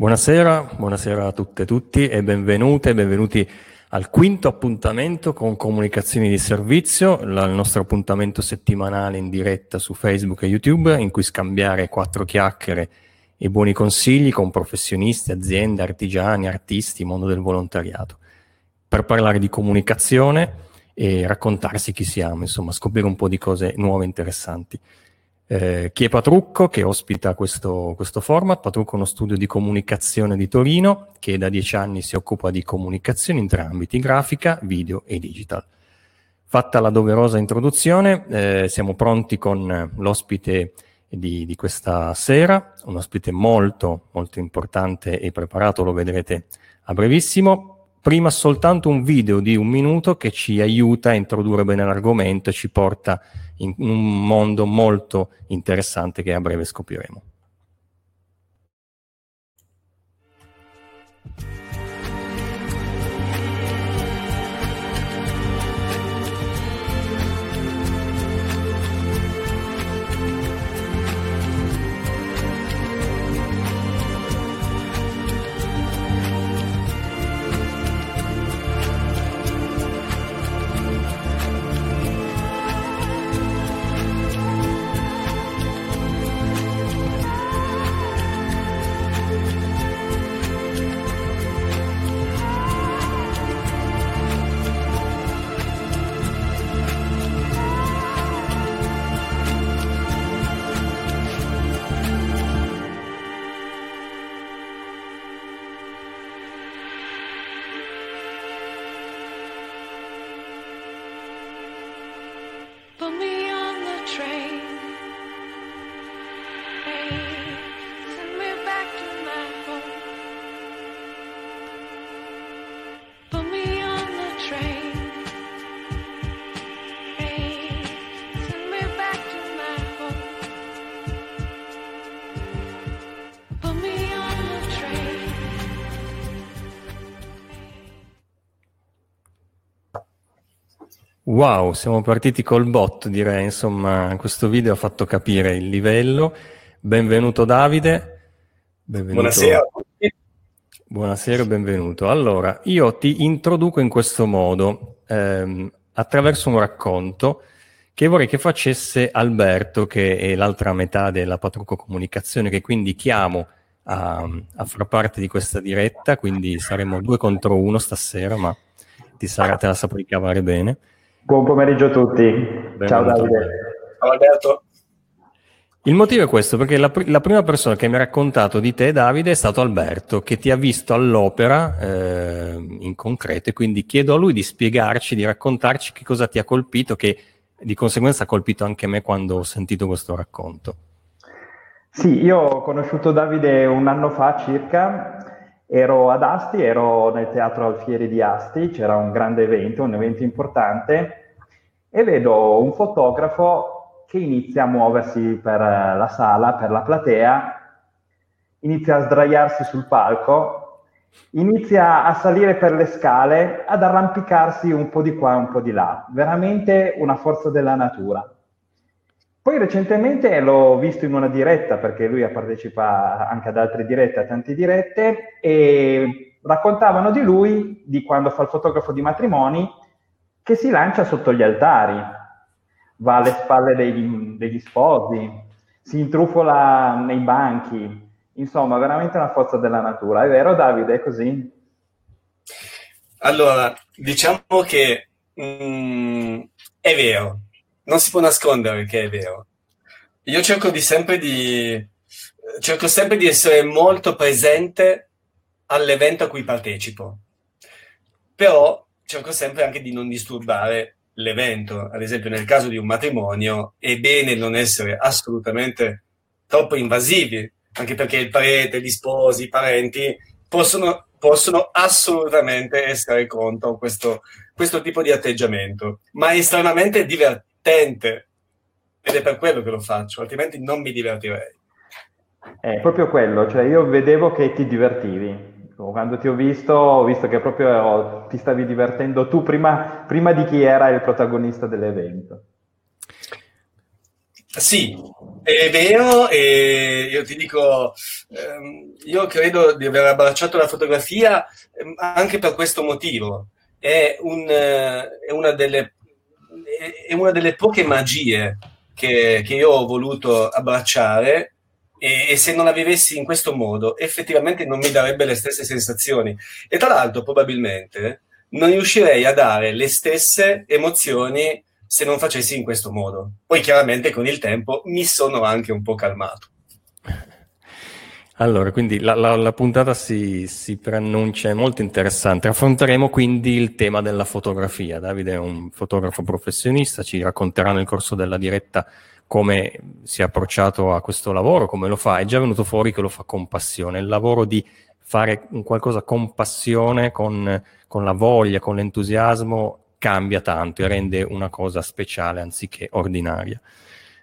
Buonasera, buonasera a tutte e tutti e benvenute benvenuti al quinto appuntamento con Comunicazioni di Servizio, il nostro appuntamento settimanale in diretta su Facebook e YouTube in cui scambiare quattro chiacchiere e buoni consigli con professionisti, aziende, artigiani, artisti, mondo del volontariato, per parlare di comunicazione e raccontarsi chi siamo, insomma, scoprire un po' di cose nuove e interessanti. Eh, chi è Patrucco che ospita questo, questo, format? Patrucco è uno studio di comunicazione di Torino che da dieci anni si occupa di comunicazione in tre ambiti, grafica, video e digital. Fatta la doverosa introduzione, eh, siamo pronti con l'ospite di, di, questa sera, un ospite molto, molto importante e preparato, lo vedrete a brevissimo prima soltanto un video di un minuto che ci aiuta a introdurre bene l'argomento e ci porta in un mondo molto interessante che a breve scopriremo. Wow, siamo partiti col bot, direi, insomma, questo video ha fatto capire il livello. Benvenuto Davide. Benvenuto. Buonasera. Buonasera e benvenuto. Allora, io ti introduco in questo modo, ehm, attraverso un racconto che vorrei che facesse Alberto, che è l'altra metà della Patrucco Comunicazione, che quindi chiamo a, a far parte di questa diretta, quindi saremo due contro uno stasera, ma ti sarà, te la saprai cavare bene. Buon pomeriggio a tutti. Benvenuto. Ciao Davide. Ciao Alberto. Il motivo è questo, perché la, pr- la, prima persona che mi ha raccontato di te, Davide, è stato Alberto, che ti ha visto all'opera eh, in concreto e quindi chiedo a lui di spiegarci, di raccontarci che cosa ti ha colpito, che di conseguenza ha colpito anche me quando ho sentito questo racconto. Sì, io ho conosciuto Davide un anno fa circa Ero ad Asti, ero nel teatro Alfieri di Asti, c'era un grande evento, un evento importante, e vedo un fotografo che inizia a muoversi per la sala, per la platea, inizia a sdraiarsi sul palco, inizia a salire per le scale, ad arrampicarsi un po' di qua e un po' di là. Veramente una forza della natura. Poi recentemente l'ho visto in una diretta, perché lui partecipa anche ad altre dirette, a tante dirette, e raccontavano di lui, di quando fa il fotografo di matrimoni, che si lancia sotto gli altari, va alle spalle degli, degli sposi, si intrufola nei banchi, insomma, veramente una forza della natura. È vero Davide, è così? Allora, diciamo che mm, è vero, non si può nascondere che è vero. Io cerco di sempre di cerco sempre di essere molto presente all'evento a cui partecipo. Però cerco sempre anche di non disturbare l'evento. Ad esempio, nel caso di un matrimonio è bene non essere assolutamente troppo invasivi, anche perché il prete, gli sposi, i parenti possono, possono assolutamente essere contro questo, questo tipo di atteggiamento. Ma è estremamente divertente divertente ed è per quello che lo faccio, altrimenti non mi divertirei. È proprio quello, cioè io vedevo che ti divertivi. Quando ti ho visto, ho visto che proprio ti stavi divertendo tu prima, prima di chi era il protagonista dell'evento. Sì, è vero e io ti dico, ehm, io credo di aver abbracciato la fotografia ehm, anche per questo motivo. È, un, eh, è, una, delle, è una, delle, poche magie che, che io ho voluto abbracciare e, e, se non la vivessi in questo modo effettivamente non mi darebbe le stesse sensazioni. E tra l'altro probabilmente non riuscirei a dare le stesse emozioni se non facessi in questo modo. Poi chiaramente con il tempo mi sono anche un po' calmato. Allora, quindi la, la, la puntata si, si, preannuncia molto interessante. Affronteremo quindi il tema della fotografia. Davide è un fotografo professionista, ci racconterà nel corso della diretta come si è approcciato a questo lavoro, come lo fa. È già venuto fuori che lo fa con passione. Il lavoro di fare qualcosa con passione, con, con la voglia, con l'entusiasmo, cambia tanto e rende una cosa speciale anziché ordinaria.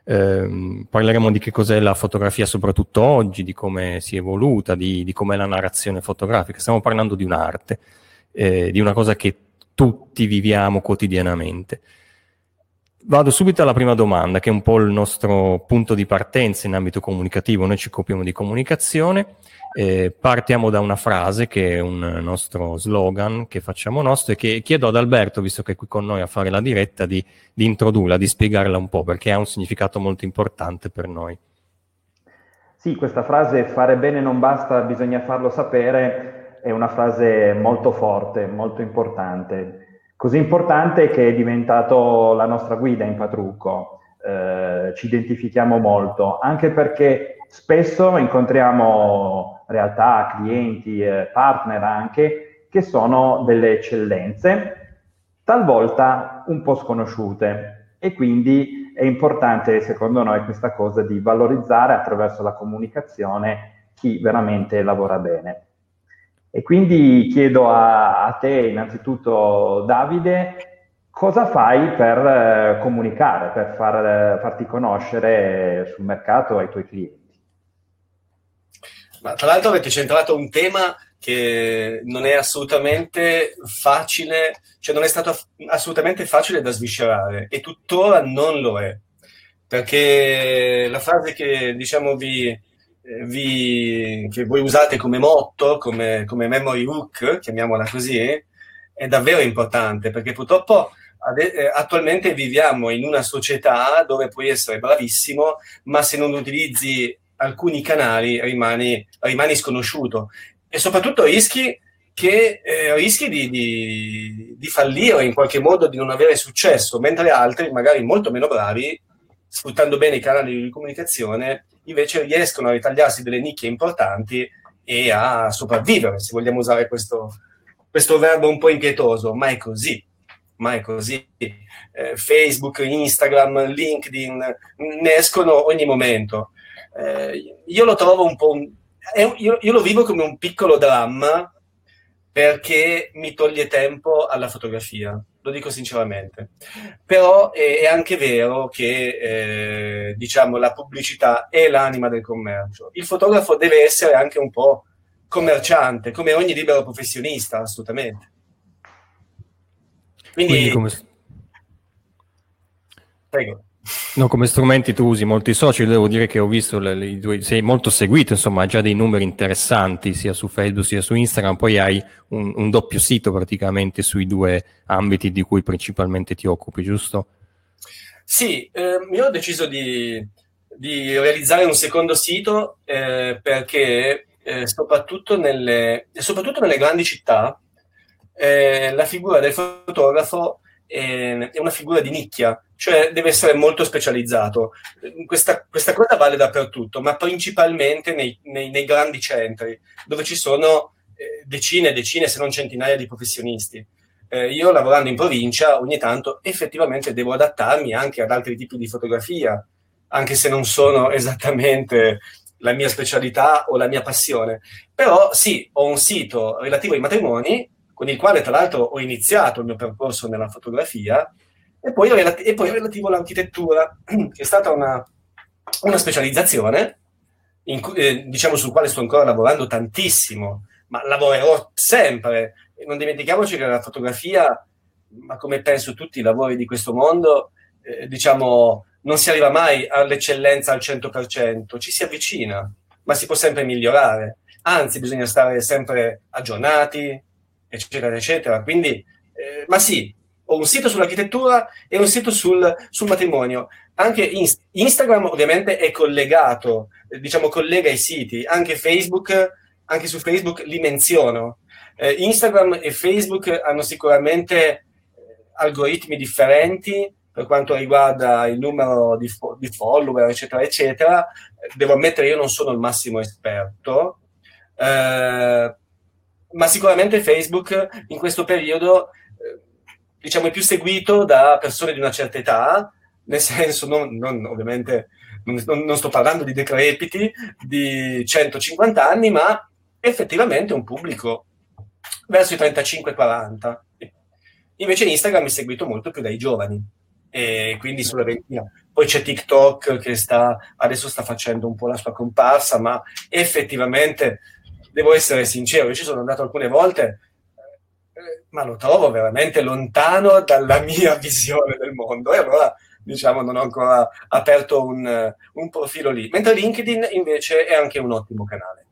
Eh, parleremo di che cos'è la fotografia soprattutto oggi, di come si è evoluta, di, di com'è la narrazione fotografica. Stiamo parlando di un'arte, eh, di una cosa che tutti viviamo quotidianamente. Vado subito alla prima domanda, che è un po' il nostro punto di partenza in ambito comunicativo. Noi ci occupiamo di comunicazione eh, partiamo da una frase che è un nostro slogan che facciamo nostro e che chiedo ad Alberto, visto che è qui con noi a fare la diretta, di, di introdurla, di spiegarla un po', perché ha un significato molto importante per noi. Sì, questa frase fare bene non basta, bisogna farlo sapere, è una frase molto forte, molto importante. Così importante che è diventato la nostra guida in Patrucco. Eh, ci identifichiamo molto, anche perché spesso incontriamo realtà, clienti, eh, partner anche, che sono delle eccellenze, talvolta un po' sconosciute e quindi è importante secondo noi questa cosa di valorizzare attraverso la comunicazione chi veramente lavora bene. E quindi chiedo a, a te innanzitutto Davide, cosa fai per eh, comunicare, per far, eh, farti conoscere sul mercato ai tuoi clienti? Ma tra l'altro avete centrato un tema che non è assolutamente facile, cioè non è stato assolutamente facile da sviscerare e tuttora non lo è. Perché la frase che diciamo vi, vi che voi usate come motto, come, come memory hook, chiamiamola così, è davvero importante perché purtroppo attualmente viviamo in una società dove puoi essere bravissimo, ma se non utilizzi alcuni canali rimani, rimani sconosciuto. E soprattutto rischi, che, eh, rischi di, di, di, fallire in qualche modo, di non avere successo, mentre altri, magari molto meno bravi, sfruttando bene i canali di comunicazione, invece riescono a ritagliarsi delle nicchie importanti e a sopravvivere, se vogliamo usare questo, questo verbo un po' impietoso, ma è così, ma è così. Eh, Facebook, Instagram, LinkedIn ne escono ogni momento. Eh, io lo trovo un po'... Un, io, io, lo vivo come un piccolo dramma perché mi toglie tempo alla fotografia, lo dico sinceramente. Però è, è anche vero che eh, diciamo, la pubblicità è l'anima del commercio. Il fotografo deve essere anche un po' commerciante, come ogni libero professionista, assolutamente. Quindi, Quindi come... Prego. No, come strumenti tu usi molti social, devo dire che ho visto le, le due, sei molto seguito, insomma, hai già dei numeri interessanti sia su Facebook sia su Instagram, poi hai un, un doppio sito praticamente sui due ambiti di cui principalmente ti occupi, giusto? Sì, eh, io ho deciso di, di, realizzare un secondo sito eh, perché eh, soprattutto, nelle, soprattutto, nelle, grandi città eh, la figura del fotografo è una figura di nicchia, cioè deve essere molto specializzato. Questa, questa cosa vale dappertutto, ma principalmente nei, nei, nei grandi centri, dove ci sono eh, decine e decine, se non centinaia di professionisti. Eh, io lavorando in provincia ogni tanto effettivamente devo adattarmi anche ad altri tipi di fotografia, anche se non sono esattamente la mia specialità o la mia passione. Però sì, ho un sito relativo ai matrimoni con il quale tra l'altro ho iniziato il mio percorso nella fotografia, e poi, relati- e poi relativo all'architettura, che è stata una, una specializzazione, cui, eh, diciamo sul quale sto ancora lavorando tantissimo, ma lavorerò sempre. Non dimentichiamoci che la fotografia, ma come penso tutti i lavori di questo mondo, eh, diciamo, non si arriva mai all'eccellenza al 100%, ci si avvicina, ma si può sempre migliorare. Anzi, bisogna stare sempre aggiornati, eccetera, eccetera. Quindi, eh, ma sì, ho un sito sull'architettura e un sito sul, sul matrimonio. Anche Inst- Instagram ovviamente è collegato, eh, diciamo collega i siti, anche Facebook, anche su Facebook li menziono. Eh, Instagram e Facebook hanno sicuramente eh, algoritmi differenti per quanto riguarda il numero di, fo- di follower, eccetera, eccetera. Devo ammettere, io non sono il massimo esperto, eh, ma sicuramente Facebook in questo periodo diciamo, è più seguito da persone di una certa età, nel senso, non, non ovviamente, non, non, sto parlando di decrepiti di 150 anni, ma effettivamente un pubblico verso i 35-40. Invece Instagram è seguito molto più dai giovani, e quindi sulla ventina. Poi c'è TikTok che sta, adesso sta facendo un po' la sua comparsa, ma effettivamente, devo essere sincero, io ci sono andato alcune volte ma lo trovo veramente lontano dalla mia visione del mondo e allora diciamo non ho ancora aperto un, un profilo lì, mentre LinkedIn invece è anche un ottimo canale.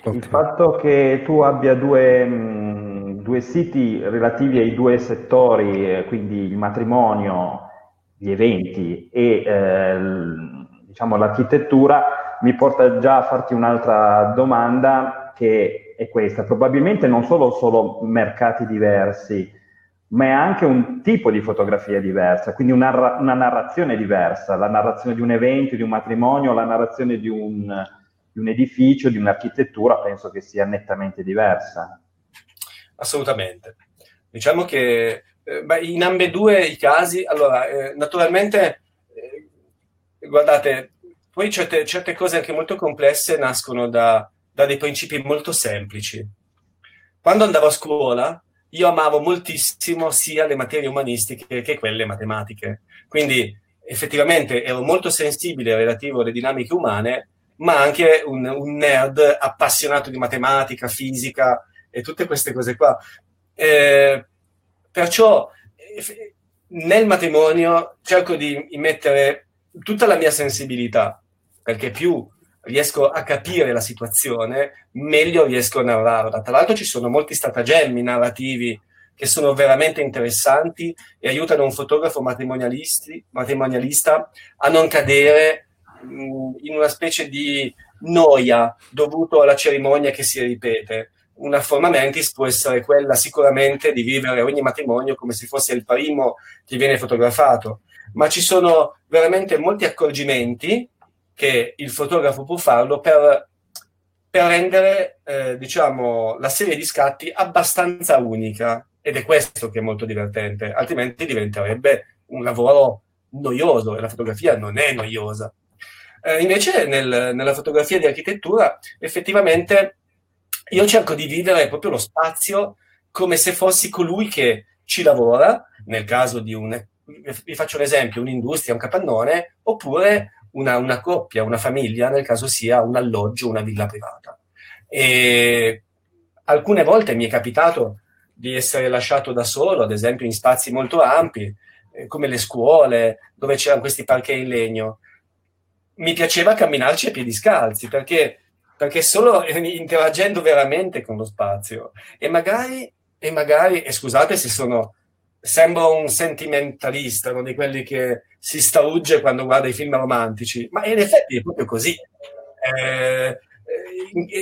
Okay. Il fatto che tu abbia due, mh, due, siti relativi ai due settori, eh, quindi il matrimonio, gli eventi e eh, diciamo, l'architettura, mi porta già a farti un'altra domanda che è questa, probabilmente non solo solo mercati diversi, ma è anche un tipo di fotografia diversa, quindi una, una narrazione diversa, la narrazione di un evento, di un matrimonio, la narrazione di un, di un edificio, di un'architettura, penso che sia nettamente diversa. Assolutamente. Diciamo che eh, in ambedue i casi, allora, eh, naturalmente, eh, guardate, poi certe, certe cose anche molto complesse nascono da, da dei principi molto semplici. Quando andavo a scuola, io amavo moltissimo sia le materie umanistiche che quelle matematiche. Quindi effettivamente ero molto sensibile relativo alle dinamiche umane, ma anche un, un nerd appassionato di matematica, fisica e tutte queste cose qua. Eh, perciò nel matrimonio cerco di mettere tutta la mia sensibilità, perché più riesco a capire la situazione, meglio riesco a narrarla. Tra l'altro ci sono molti stratagemmi narrativi che sono veramente interessanti e aiutano un fotografo matrimonialista a non cadere mh, in una specie di noia dovuto alla cerimonia che si ripete. Una forma mentis può essere quella sicuramente di vivere ogni matrimonio come se fosse il primo che viene fotografato, ma ci sono veramente molti accorgimenti che il fotografo può farlo per, per rendere eh, diciamo, la serie di scatti abbastanza unica ed è questo che è molto divertente, altrimenti diventerebbe un lavoro noioso e la fotografia non è noiosa. Eh, invece nel, nella fotografia di architettura effettivamente io cerco di vivere proprio lo spazio come se fossi colui che ci lavora, nel caso di un, vi faccio un esempio, un'industria, un capannone, oppure una, una coppia, una famiglia, nel caso sia un alloggio, una villa privata. E alcune volte mi è capitato di essere lasciato da solo, ad esempio in spazi molto ampi, eh, come le scuole, dove c'erano questi parchi in legno. Mi piaceva camminarci a piedi scalzi, perché, perché solo interagendo veramente con lo spazio e magari, e magari, e scusate se sono sembro un sentimentalista, uno di quelli che si strugge quando guarda i film romantici, ma in effetti è proprio così. Eh,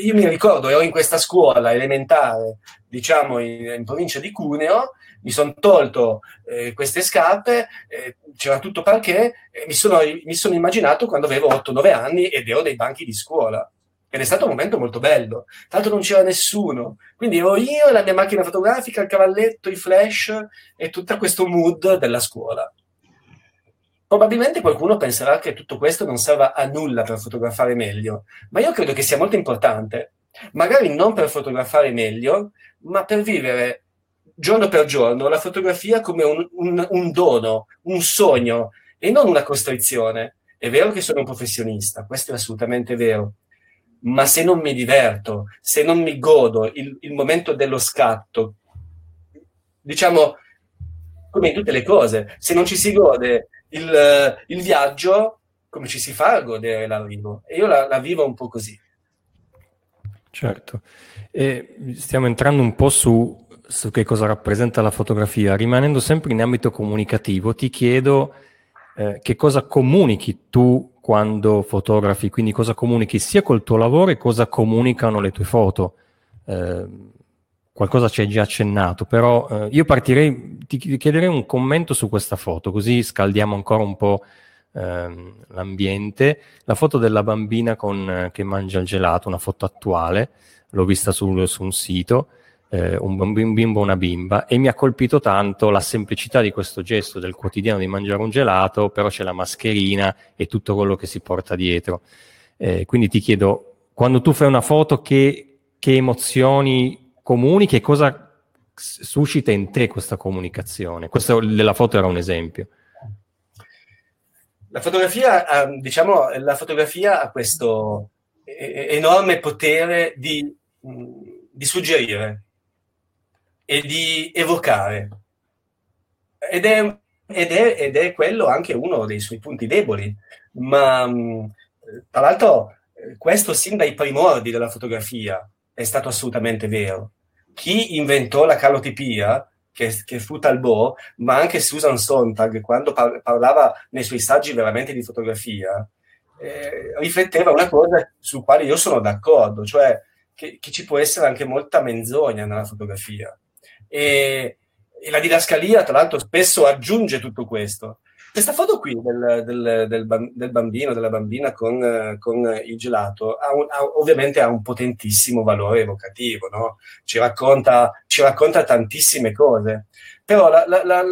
io mi ricordo, ero in questa scuola elementare, diciamo in, in provincia di Cuneo, mi sono tolto eh, queste scarpe, eh, c'era tutto perché, mi sono, mi sono immaginato quando avevo 8-9 anni ed ero dei banchi di scuola ed è stato un momento molto bello. L'altro non c'era nessuno, quindi ero io la mia macchina fotografica, il cavalletto, i flash e tutto questo mood della scuola. Probabilmente qualcuno penserà che tutto questo non serva a nulla per fotografare meglio, ma io credo che sia molto importante. Magari non per fotografare meglio, ma per vivere giorno per giorno la fotografia come un, un, un dono, un sogno e non una costrizione. È vero che sono un professionista, questo è assolutamente vero, ma se non mi diverto, se non mi godo il, il momento dello scatto, diciamo come in tutte le cose, se non ci si gode il, il, viaggio, come ci si fa a godere l'arrivo. E io la, la vivo un po' così. Certo. E stiamo entrando un po' su, su, che cosa rappresenta la fotografia. Rimanendo sempre in ambito comunicativo, ti chiedo eh, che cosa comunichi tu quando fotografi, quindi cosa comunichi sia col tuo lavoro e cosa comunicano le tue foto. Eh, qualcosa ci hai già accennato, però eh, io partirei, ti chiederei un commento su questa foto, così scaldiamo ancora un po' ehm, l'ambiente. La foto della bambina con, che mangia il gelato, una foto attuale, l'ho vista sul, su un sito, eh, un, un bimbo e una bimba, e mi ha colpito tanto la semplicità di questo gesto del quotidiano di mangiare un gelato, però c'è la mascherina e tutto quello che si porta dietro. Eh, quindi ti chiedo, quando tu fai una foto, che, che emozioni comuni, che cosa suscita in te questa comunicazione? Questa della foto era un esempio. La fotografia, diciamo, la fotografia ha questo enorme potere di, di suggerire e di evocare. Ed è, ed, è, ed è, quello anche uno dei suoi punti deboli. Ma tra l'altro, questo sin dai primordi della fotografia è stato assolutamente vero. Chi inventò la calotipia, che, che fu Talbot, ma anche Susan Sontag, quando par- parlava nei suoi saggi veramente di fotografia, eh, rifletteva una cosa su quale io sono d'accordo, cioè che, che, ci può essere anche molta menzogna nella fotografia. E, e la didascalia, tra l'altro, spesso aggiunge tutto questo. Questa foto qui del, del, del, del bambino, della bambina con, con il gelato, ha un, ha, ovviamente ha un potentissimo valore evocativo, no? ci, racconta, ci, racconta, tantissime cose. Però la, la, la,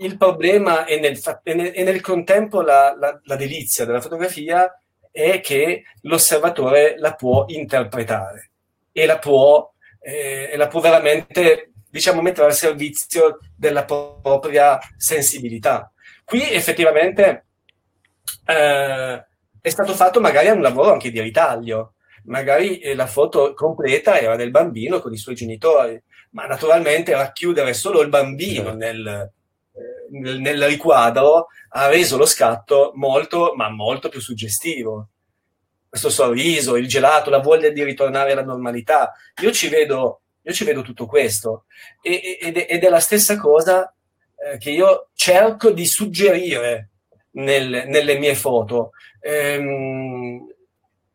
il problema è nel, è nel, è nel contempo la, delizia della fotografia è che l'osservatore la può interpretare e la può, eh, e la può veramente diciamo, mettere al servizio della propria sensibilità. Qui effettivamente eh, è stato fatto magari un lavoro anche di ritaglio, magari eh, la foto completa era del bambino con i suoi genitori, ma naturalmente racchiudere solo il bambino certo. nel, eh, nel, nel riquadro ha reso lo scatto molto, ma molto più suggestivo questo sorriso, il gelato, la voglia di ritornare alla normalità. Io ci vedo, io ci vedo tutto questo e, ed, è, ed, è, la stessa cosa eh, che io cerco di suggerire nel, nelle mie foto. Ehm,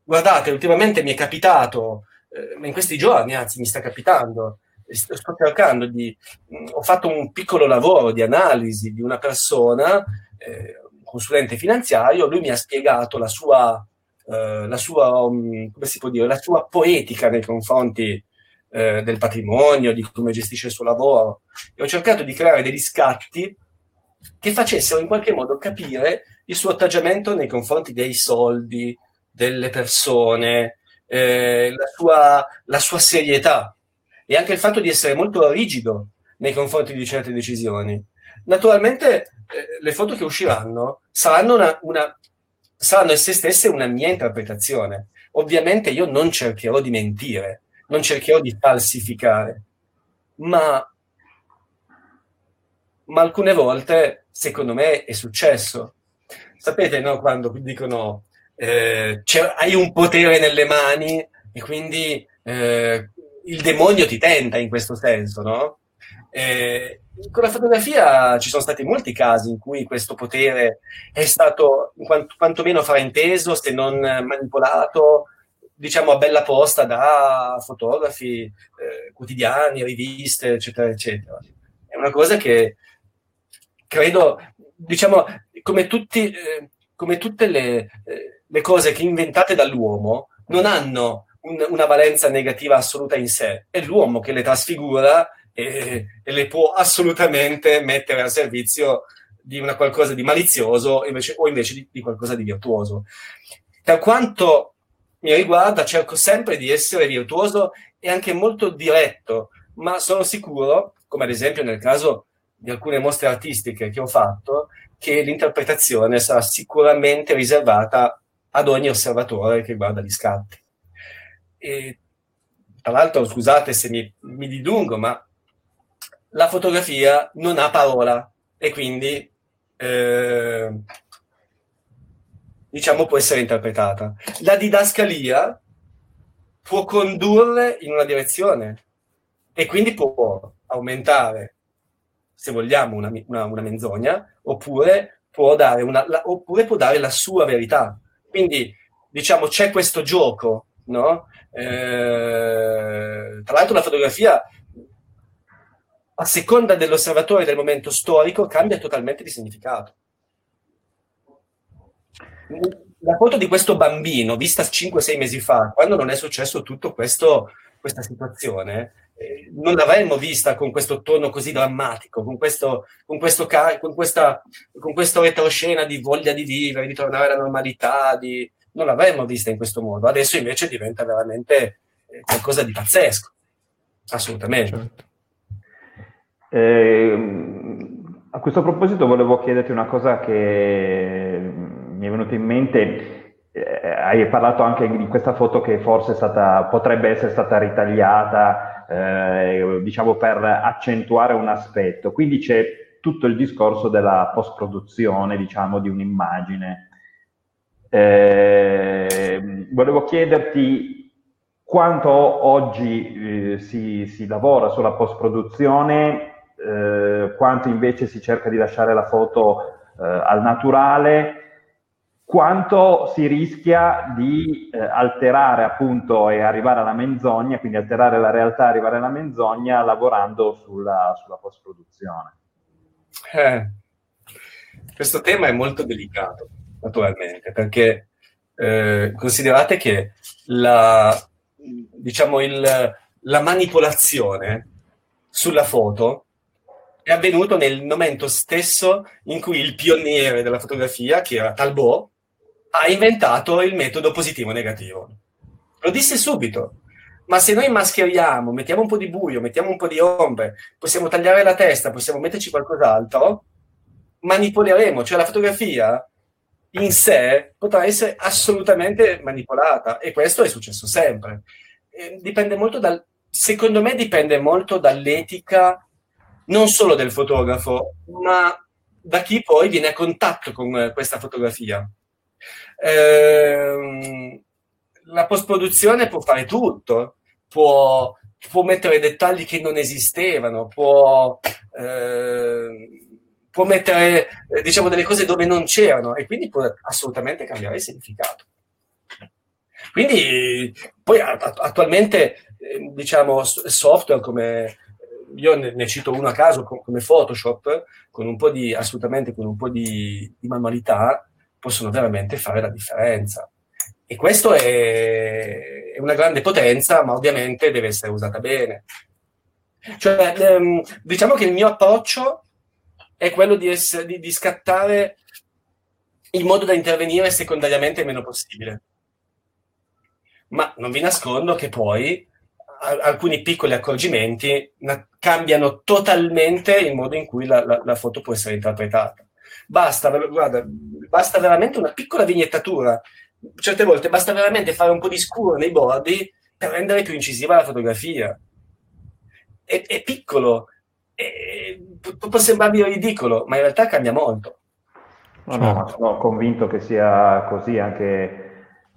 guardate, ultimamente mi è capitato, eh, in questi giorni anzi mi sta capitando, sto cercando di... Mh, mm, ho fatto un piccolo lavoro di analisi di una persona, eh, un consulente finanziario, lui mi ha spiegato la sua, eh, la sua, um, dire, la sua poetica nei confronti eh, del patrimonio, di come gestisce il suo lavoro. E ho cercato di creare degli scatti che facessero in qualche modo capire il suo atteggiamento nei confronti dei soldi, delle persone, eh, la, sua, la, sua, serietà e anche il fatto di essere molto rigido nei confronti di certe decisioni. Naturalmente eh, le foto che usciranno saranno, una, una, saranno esse stesse una mia interpretazione. Ovviamente io non cercherò di mentire, non cercherò di falsificare, ma, ma alcune volte, secondo me, è successo. Sapete, no, quando dicono eh, hai un potere nelle mani e quindi eh, il demonio ti tenta in questo senso, no? Eh, con la fotografia ci sono stati molti casi in cui questo potere è stato quanto, quantomeno frainteso, se non manipolato, diciamo a bella posta da fotografi eh, quotidiani, riviste, eccetera, eccetera. È una cosa che credo, diciamo, come, tutti, eh, come tutte le, eh, le, cose che inventate dall'uomo, non hanno un, una valenza negativa assoluta in sé, è l'uomo che le trasfigura e, e le può assolutamente mettere al servizio di una qualcosa di malizioso invece, o invece di, di qualcosa di virtuoso. Per quanto mi riguarda, cerco sempre di essere virtuoso e anche molto diretto, ma sono sicuro, come ad esempio nel caso di alcune mostre artistiche che ho fatto, che l'interpretazione sarà sicuramente riservata ad ogni osservatore che guarda gli scatti. E, tra l'altro, scusate se mi, mi dilungo, ma la fotografia non ha parola e quindi eh, diciamo, può essere interpretata. La didascalia può condurre in una direzione e quindi può aumentare, se vogliamo, una, una, una menzogna, oppure può, dare una, la, oppure può dare la sua verità. Quindi, diciamo, c'è questo gioco, no? Eh, tra l'altro la fotografia a seconda dell'osservatore del momento storico cambia totalmente di significato la foto di questo bambino, vista 5-6 mesi fa, quando non è successo questo, questa situazione, eh, non l'avremmo vista con questo tono così drammatico, con questo, con questo, con questa, con questo retroscena di voglia di vivere, di tornare alla normalità, di... non l'avremmo vista in questo modo. Adesso invece diventa veramente eh, qualcosa di pazzesco, assolutamente. Certo. Eh, a questo proposito volevo chiederti una cosa che mi è venuto in mente, eh, hai parlato anche di questa foto che forse stata, potrebbe essere stata ritagliata, eh, diciamo, per accentuare un aspetto. Quindi c'è tutto il discorso della post-produzione, diciamo, di un'immagine. Eh, volevo chiederti quanto oggi eh, si, si, lavora sulla post-produzione, eh, quanto invece si cerca di lasciare la foto eh, al naturale quanto si rischia di eh, alterare appunto e arrivare alla menzogna, quindi alterare la realtà arrivare alla menzogna lavorando sulla, sulla post-produzione. Eh, questo tema è molto delicato, naturalmente, perché eh, considerate che la, diciamo il, la manipolazione sulla foto è avvenuto nel momento stesso in cui il pioniere della fotografia, che era Talbot, ha inventato il metodo positivo-negativo. Lo disse subito. Ma se noi mascheriamo, mettiamo un po' di buio, mettiamo un po' di ombre, possiamo tagliare la testa, possiamo metterci qualcos'altro, manipoleremo. Cioè la fotografia in sé potrà essere assolutamente manipolata e questo è successo sempre. E dipende molto dal, secondo me dipende molto dall'etica non solo del fotografo, ma da chi poi viene a contatto con questa fotografia. Eh, la post-produzione può fare tutto, può, può, mettere dettagli che non esistevano, può, eh, può mettere diciamo, delle cose dove non c'erano e quindi può assolutamente cambiare il significato. Quindi poi attualmente eh, diciamo software come io ne, ne, cito uno a caso come Photoshop con un po' di assolutamente con un po' di, di manualità possono veramente fare la differenza. E questo è, è una grande potenza, ma ovviamente deve essere usata bene. Cioè, ehm, diciamo che il mio approccio è quello di, essere, di, di scattare in modo da intervenire secondariamente il meno possibile. Ma non vi nascondo che poi alcuni piccoli accorgimenti cambiano totalmente il modo in cui la, la, la foto può essere interpretata. Basta, guarda, basta veramente una piccola vignettatura. Certe volte basta veramente fare un po' di scuro nei bordi per rendere più incisiva la fotografia. È, è piccolo, è, può sembrarvi ridicolo, ma in realtà cambia molto. No, no, sono convinto che sia così anche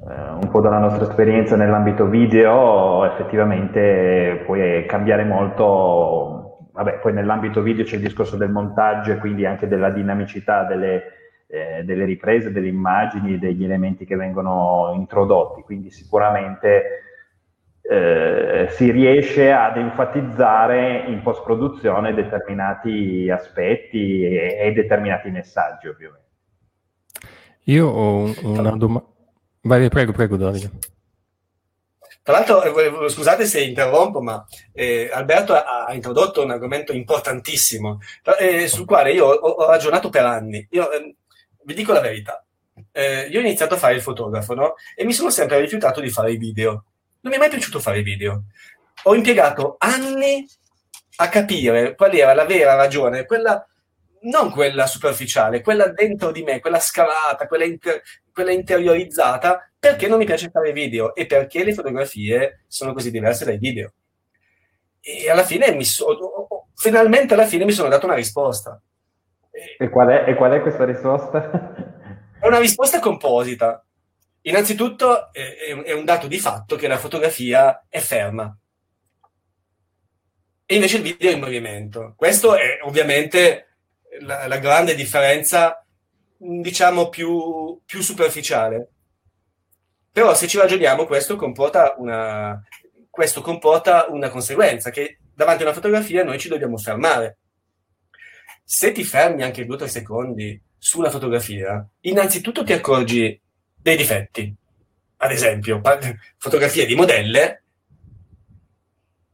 un po' dalla nostra esperienza nell'ambito video, effettivamente puoi cambiare molto vabbè, poi nell'ambito video c'è il discorso del montaggio e quindi anche della dinamicità delle, eh, delle riprese, delle immagini, degli elementi che vengono introdotti, quindi sicuramente eh, si riesce ad enfatizzare in post-produzione determinati aspetti e, e determinati messaggi, ovviamente. Io ho una domanda. Vai, prego, prego, Davide. Tra l'altro, eh, scusate se interrompo, ma eh, Alberto ha, ha, introdotto un argomento importantissimo eh, sul quale io ho, ho, ragionato per anni. Io eh, vi dico la verità. Eh, io ho iniziato a fare il fotografo no? e mi sono sempre rifiutato di fare i video. Non mi è mai piaciuto fare i video. Ho impiegato anni a capire qual era la vera ragione, quella non quella superficiale, quella dentro di me, quella scavata, quella, inter- quella interiorizzata, perché non mi piace fare video e perché le fotografie sono così diverse dai video. E alla fine mi so- finalmente alla fine mi sono dato una risposta. E qual è, e qual è questa risposta? È una risposta composita. Innanzitutto è, è un dato di fatto che la fotografia è ferma e invece il video è in movimento. Questo è ovviamente la, la grande differenza, diciamo, più, più, superficiale. Però se ci ragioniamo, questo comporta, una, questo comporta una conseguenza, che davanti a una fotografia noi ci dobbiamo fermare. Se ti fermi anche due o tre secondi su una fotografia, innanzitutto ti accorgi dei difetti. Ad esempio, fotografie di modelle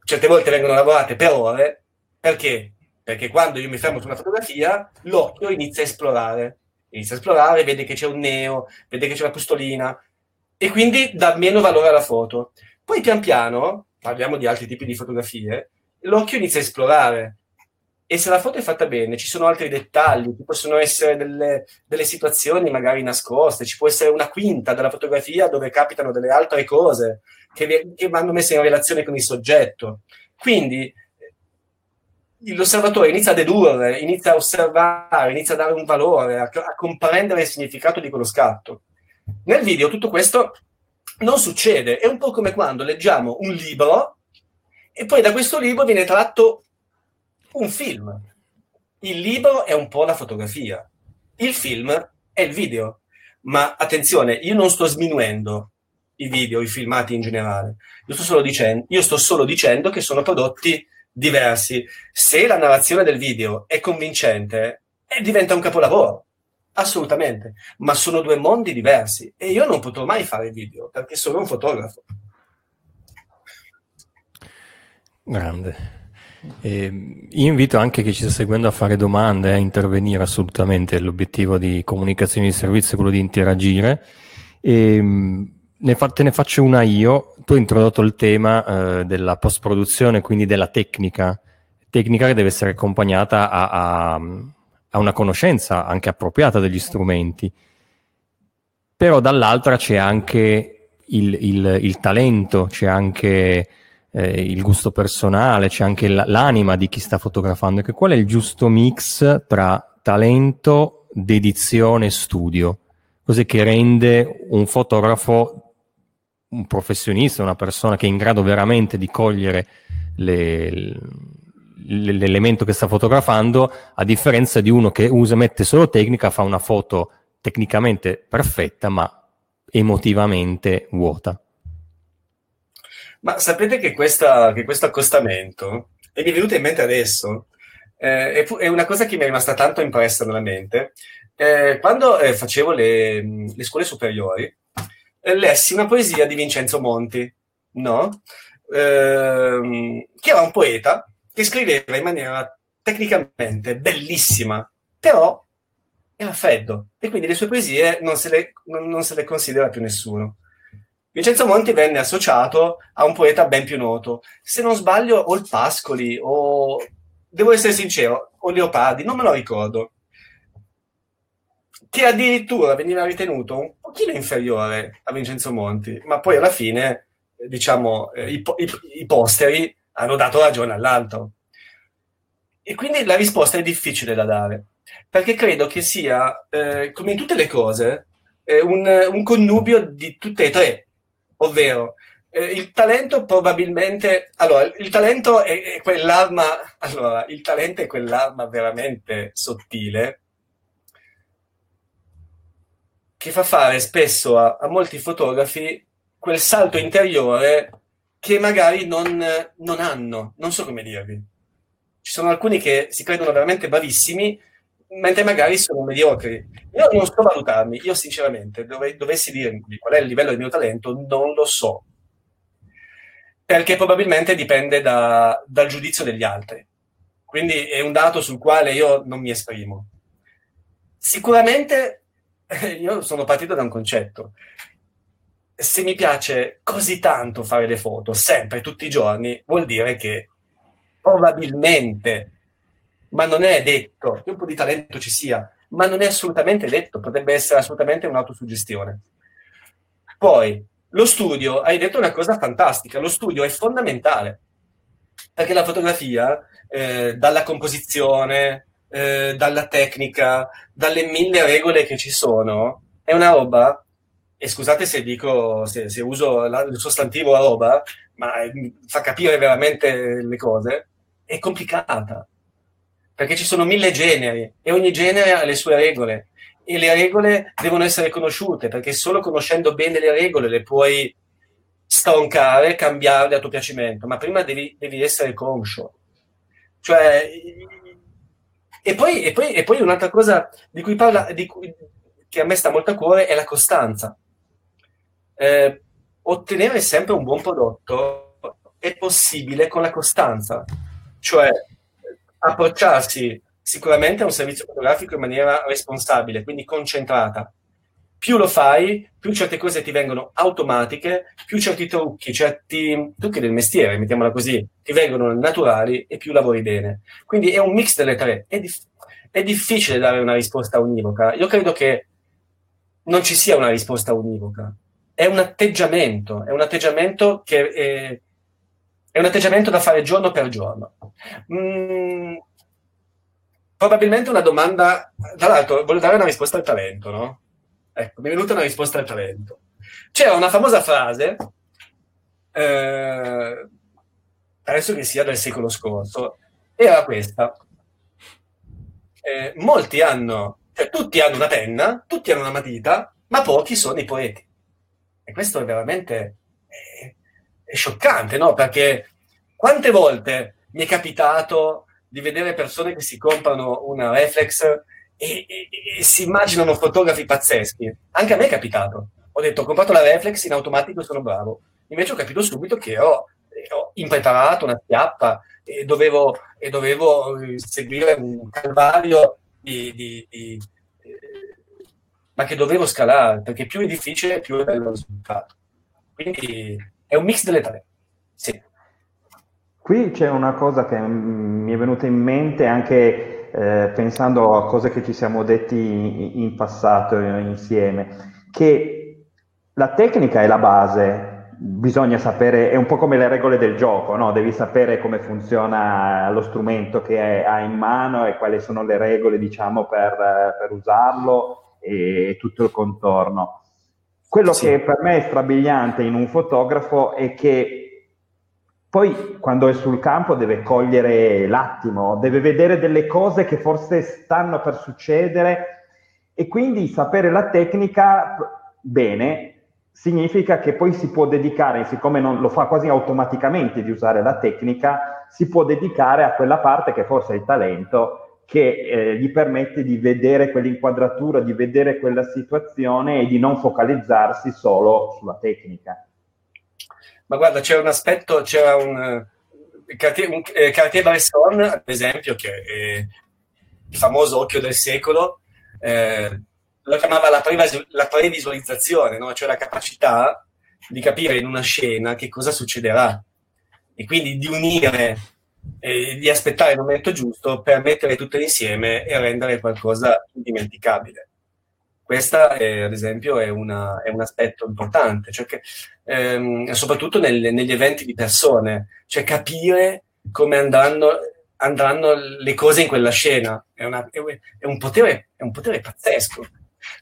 certe volte vengono lavorate per ore, perché? Perché quando io mi fermo su una fotografia, l'occhio inizia a esplorare, inizia a esplorare, vede che c'è un neo, vede che c'è una pustolina, e quindi dà meno valore alla foto. Poi pian piano, parliamo di altri tipi di fotografie, l'occhio inizia a esplorare, e se la foto è fatta bene, ci sono altri dettagli, ci possono essere delle, delle, situazioni magari nascoste, ci può essere una quinta della fotografia dove capitano delle altre cose che, che vanno messe in relazione con il soggetto. Quindi l'osservatore inizia a dedurre, inizia a osservare, inizia a dare un valore, a, a comprendere il significato di quello scatto. Nel video tutto questo non succede, è un po' come quando leggiamo un libro e poi da questo libro viene tratto un film. Il libro è un po' la fotografia, il film è il video. Ma attenzione, io non sto sminuendo i video, i filmati in generale. Io sto solo dicendo, io sto solo dicendo che sono prodotti diversi. Se la narrazione del video è convincente, eh, diventa un capolavoro. Assolutamente. Ma sono due mondi diversi e io non potrò mai fare video perché sono un fotografo. Grande. E io invito anche chi ci sta seguendo a fare domande, a intervenire assolutamente. L'obiettivo di comunicazione di servizio è quello di interagire. E, ne fa, te ne faccio una io. Tu hai introdotto il tema eh, della post-produzione, quindi della tecnica. Tecnica che deve essere accompagnata a, a, a una conoscenza anche appropriata degli strumenti. Però dall'altra c'è anche il, il, il talento, c'è anche eh, il gusto personale, c'è anche l'anima di chi sta fotografando. Che qual è il giusto mix tra talento, dedizione e studio? Cos'è che rende un fotografo un professionista, una persona che è in grado veramente di cogliere le, l'elemento che sta fotografando, a differenza di uno che usa, mette solo tecnica, fa una foto tecnicamente perfetta, ma emotivamente vuota. Ma sapete che, questa, che questo accostamento, e mi è venuto in mente adesso, eh, è, è, una cosa che mi è rimasta tanto impressa nella mente. Eh, quando eh, facevo le, le, scuole superiori, lessi una poesia di Vincenzo Monti, no? Ehm, che era un poeta che scriveva in maniera tecnicamente bellissima, però era freddo e quindi le sue poesie non se le, non, non se le considera più nessuno. Vincenzo Monti venne associato a un poeta ben più noto. Se non sbaglio, o il Pascoli, o devo essere sincero, o Leopardi, non me lo ricordo. Che addirittura veniva ritenuto un pochino inferiore a Vincenzo Monti, ma poi alla fine, diciamo, eh, i, i, i posteri hanno dato ragione all'altro. E quindi la risposta è difficile da dare, perché credo che sia, eh, come in tutte le cose, eh, un, un, connubio di tutte e tre ovvero eh, il talento probabilmente allora il talento è, è, quell'arma allora il talento è quell'arma veramente sottile che fa fare spesso a, a molti fotografi quel salto interiore che magari non, non hanno non so come dirvi ci sono alcuni che si credono veramente bravissimi mentre magari sono mediocri. Io non so valutarmi, io sinceramente dove, dovessi dirmi qual è il livello del mio talento, non lo so. Perché probabilmente dipende da, dal giudizio degli altri. Quindi è un dato sul quale io non mi esprimo. Sicuramente io sono partito da un concetto. Se mi piace così tanto fare le foto, sempre, tutti i giorni, vuol dire che probabilmente ma non è detto che un po' di talento ci sia, ma non è assolutamente detto, potrebbe essere assolutamente un'autosuggestione. Poi, lo studio, hai detto una cosa fantastica, lo studio è fondamentale, perché la fotografia, eh, dalla composizione eh, dalla tecnica, dalle mille regole che ci sono, è una roba, e scusate se dico, se, se uso la, il sostantivo roba, ma fa capire veramente le cose, è complicata. Perché ci sono mille generi e ogni genere ha le sue regole e le regole devono essere conosciute perché solo conoscendo bene le regole le puoi stroncare, cambiarle a tuo piacimento, ma prima devi, devi essere conscio. Cioè, e poi, e, poi, e poi, un'altra cosa di cui parla, di cui, che a me sta molto a cuore è la costanza. Eh, ottenere sempre un buon prodotto è possibile con la costanza, cioè approcciarsi sicuramente a un servizio fotografico in maniera responsabile, quindi concentrata. Più lo fai, più certe cose ti vengono automatiche, più certi trucchi, certi trucchi del mestiere, mettiamola così, ti vengono naturali e più lavori bene. Quindi è un mix delle tre. È, dif- è difficile dare una risposta univoca. Io credo che non ci sia una risposta univoca. È un atteggiamento, è un atteggiamento che è, è un atteggiamento da fare giorno per giorno. Mm, probabilmente una domanda, tra l'altro voglio dare una risposta al talento, no? Ecco, mi è venuta una risposta al talento. C'era una famosa frase, eh, penso che sia del secolo scorso, era questa. Eh, molti hanno, cioè tutti hanno una penna, tutti hanno una matita, ma pochi sono i poeti. E questo è veramente è, è scioccante, no? Perché quante volte mi è capitato di vedere persone che si comprano una reflex e, e, e, si immaginano fotografi pazzeschi. Anche a me è capitato. Ho detto, ho comprato la reflex in automatico sono bravo. Invece ho capito subito che ho, ho impreparato una schiappa e dovevo, e dovevo seguire un calvario di, di, di, eh, ma che dovevo scalare, perché più è difficile, più è bello il risultato. Quindi è un mix delle tre. Sì. Qui c'è una cosa che mi è venuta in mente anche eh, pensando a cose che ci siamo detti in passato insieme, che la tecnica è la base, bisogna sapere, è un po' come le regole del gioco, no? devi sapere come funziona lo strumento che hai in mano e quali sono le regole diciamo, per, per usarlo e tutto il contorno. Quello sì. che per me è strabiliante in un fotografo è che poi quando è sul campo deve cogliere l'attimo, deve vedere delle cose che forse stanno per succedere e quindi sapere la tecnica bene significa che poi si può dedicare, siccome non lo fa quasi automaticamente di usare la tecnica, si può dedicare a quella parte che forse è il talento che eh, gli permette di vedere quell'inquadratura, di vedere quella situazione e di non focalizzarsi solo sulla tecnica. Ma guarda, c'era un aspetto, c'era un, eh, Cartier, un eh, Cartier-Bresson, ad esempio, che è il famoso occhio del secolo, eh, lo chiamava la, pre- la previsualizzazione, no? cioè la capacità di capire in una scena che cosa succederà e quindi di unire e di aspettare il momento giusto per mettere tutto insieme e rendere qualcosa indimenticabile. Questa, è, ad esempio, è, una, è, un aspetto importante, cioè che, ehm, soprattutto nel, negli eventi di persone, cioè capire come andranno, andranno le cose in quella scena. È, una, è un, potere, un, potere, pazzesco,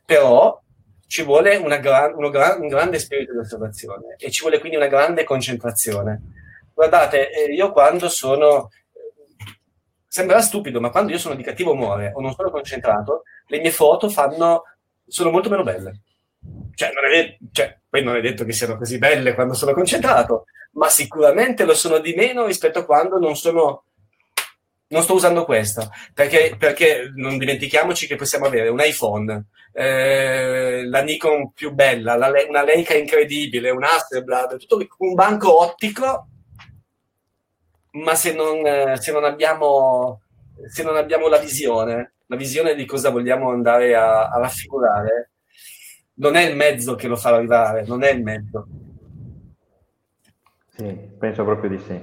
però ci vuole gran, gran, un grande spirito di osservazione e ci vuole quindi una grande concentrazione. Guardate, eh, io quando sono sembrerà stupido, ma quando io sono di cattivo umore o non sono concentrato, le mie foto fanno sono molto meno belle. Cioè, non è, cioè, poi non è detto che siano così belle quando sono concentrato, ma sicuramente lo sono di meno rispetto a quando non sono non sto usando questa perché, perché, non dimentichiamoci che possiamo avere un iPhone, eh, la Nikon più bella, la, una Leica incredibile, un Hasselblad, tutto un banco ottico, ma se non, se non, abbiamo, se non abbiamo la visione, la visione di cosa vogliamo andare a, a raffigurare, non è il mezzo che lo fa arrivare, non è il mezzo. Sì, penso proprio di sì.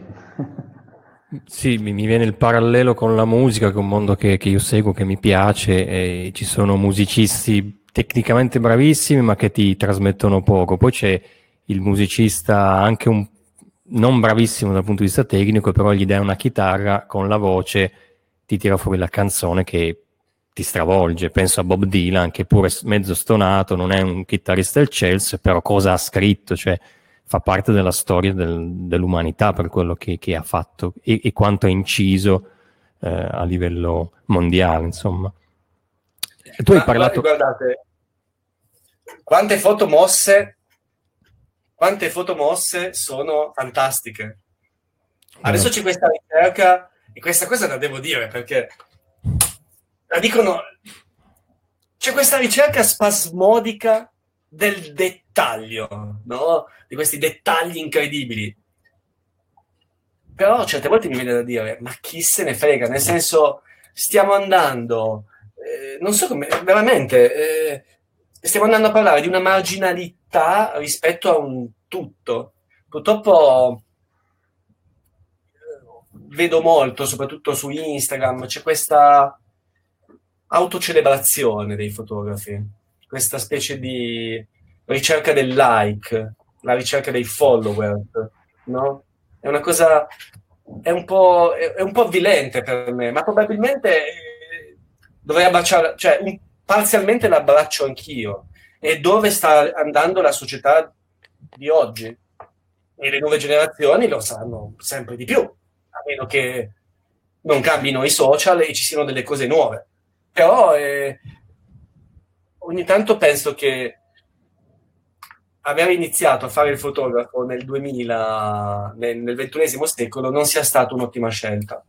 Sì, mi, mi, viene il parallelo con la musica, che è un mondo che, che io seguo, che mi piace, e ci sono musicisti tecnicamente bravissimi, ma che ti trasmettono poco. Poi c'è il musicista anche un, non bravissimo dal punto di vista tecnico, però gli dai una chitarra con la voce ti tira fuori la canzone che ti stravolge. Penso a Bob Dylan, che pure mezzo stonato, non è un chitarrista del Chelsea, però cosa ha scritto? Cioè, fa parte della storia del, dell'umanità per quello che, che ha fatto e, e, quanto ha inciso eh, a livello mondiale, insomma. Tu hai parlato... Guardate, quante foto mosse, quante foto mosse sono fantastiche. Adesso c'è questa ricerca, e questa cosa la devo dire perché la dicono. C'è questa ricerca spasmodica del dettaglio, no? Di questi dettagli incredibili. Però certe volte mi viene da dire, ma chi se ne frega? Nel senso, stiamo andando, eh, non so come, veramente, eh, stiamo andando a parlare di una marginalità rispetto a un tutto. Purtroppo vedo molto, soprattutto su Instagram, c'è questa autocelebrazione dei fotografi, questa specie di ricerca del like, la ricerca dei follower, no? È una cosa, è un po', è un po avvilente per me, ma probabilmente dovrei abbracciare, cioè un, parzialmente l'abbraccio anch'io. E dove sta andando la società di oggi? E le nuove generazioni lo sanno sempre di più, meno che non cambino i social e ci siano delle cose nuove. Però eh, ogni tanto penso che aver iniziato a fare il fotografo nel 2000, nel, nel ventunesimo secolo, non sia stata un'ottima scelta.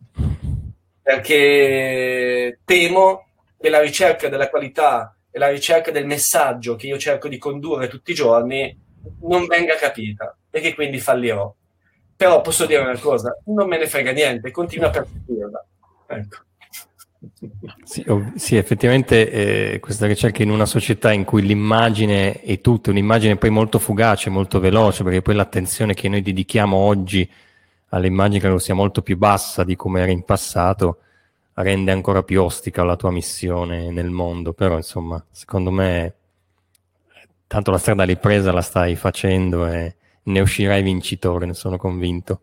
Perché temo che la ricerca della qualità e la ricerca del messaggio che io cerco di condurre tutti i giorni non venga capita e che quindi fallirò. Però posso dire una cosa, non me ne frega niente, continua a perseguirla. Ecco. Sì, sì, effettivamente eh, questa ricerca in una società in cui l'immagine è tutto, un'immagine poi molto fugace, molto veloce, perché poi l'attenzione che noi dedichiamo oggi all'immagine credo sia molto più bassa di come era in passato, rende ancora più ostica la tua missione nel mondo, però insomma, secondo me tanto la strada ripresa la stai facendo e ne uscirai vincitore, ne sono convinto.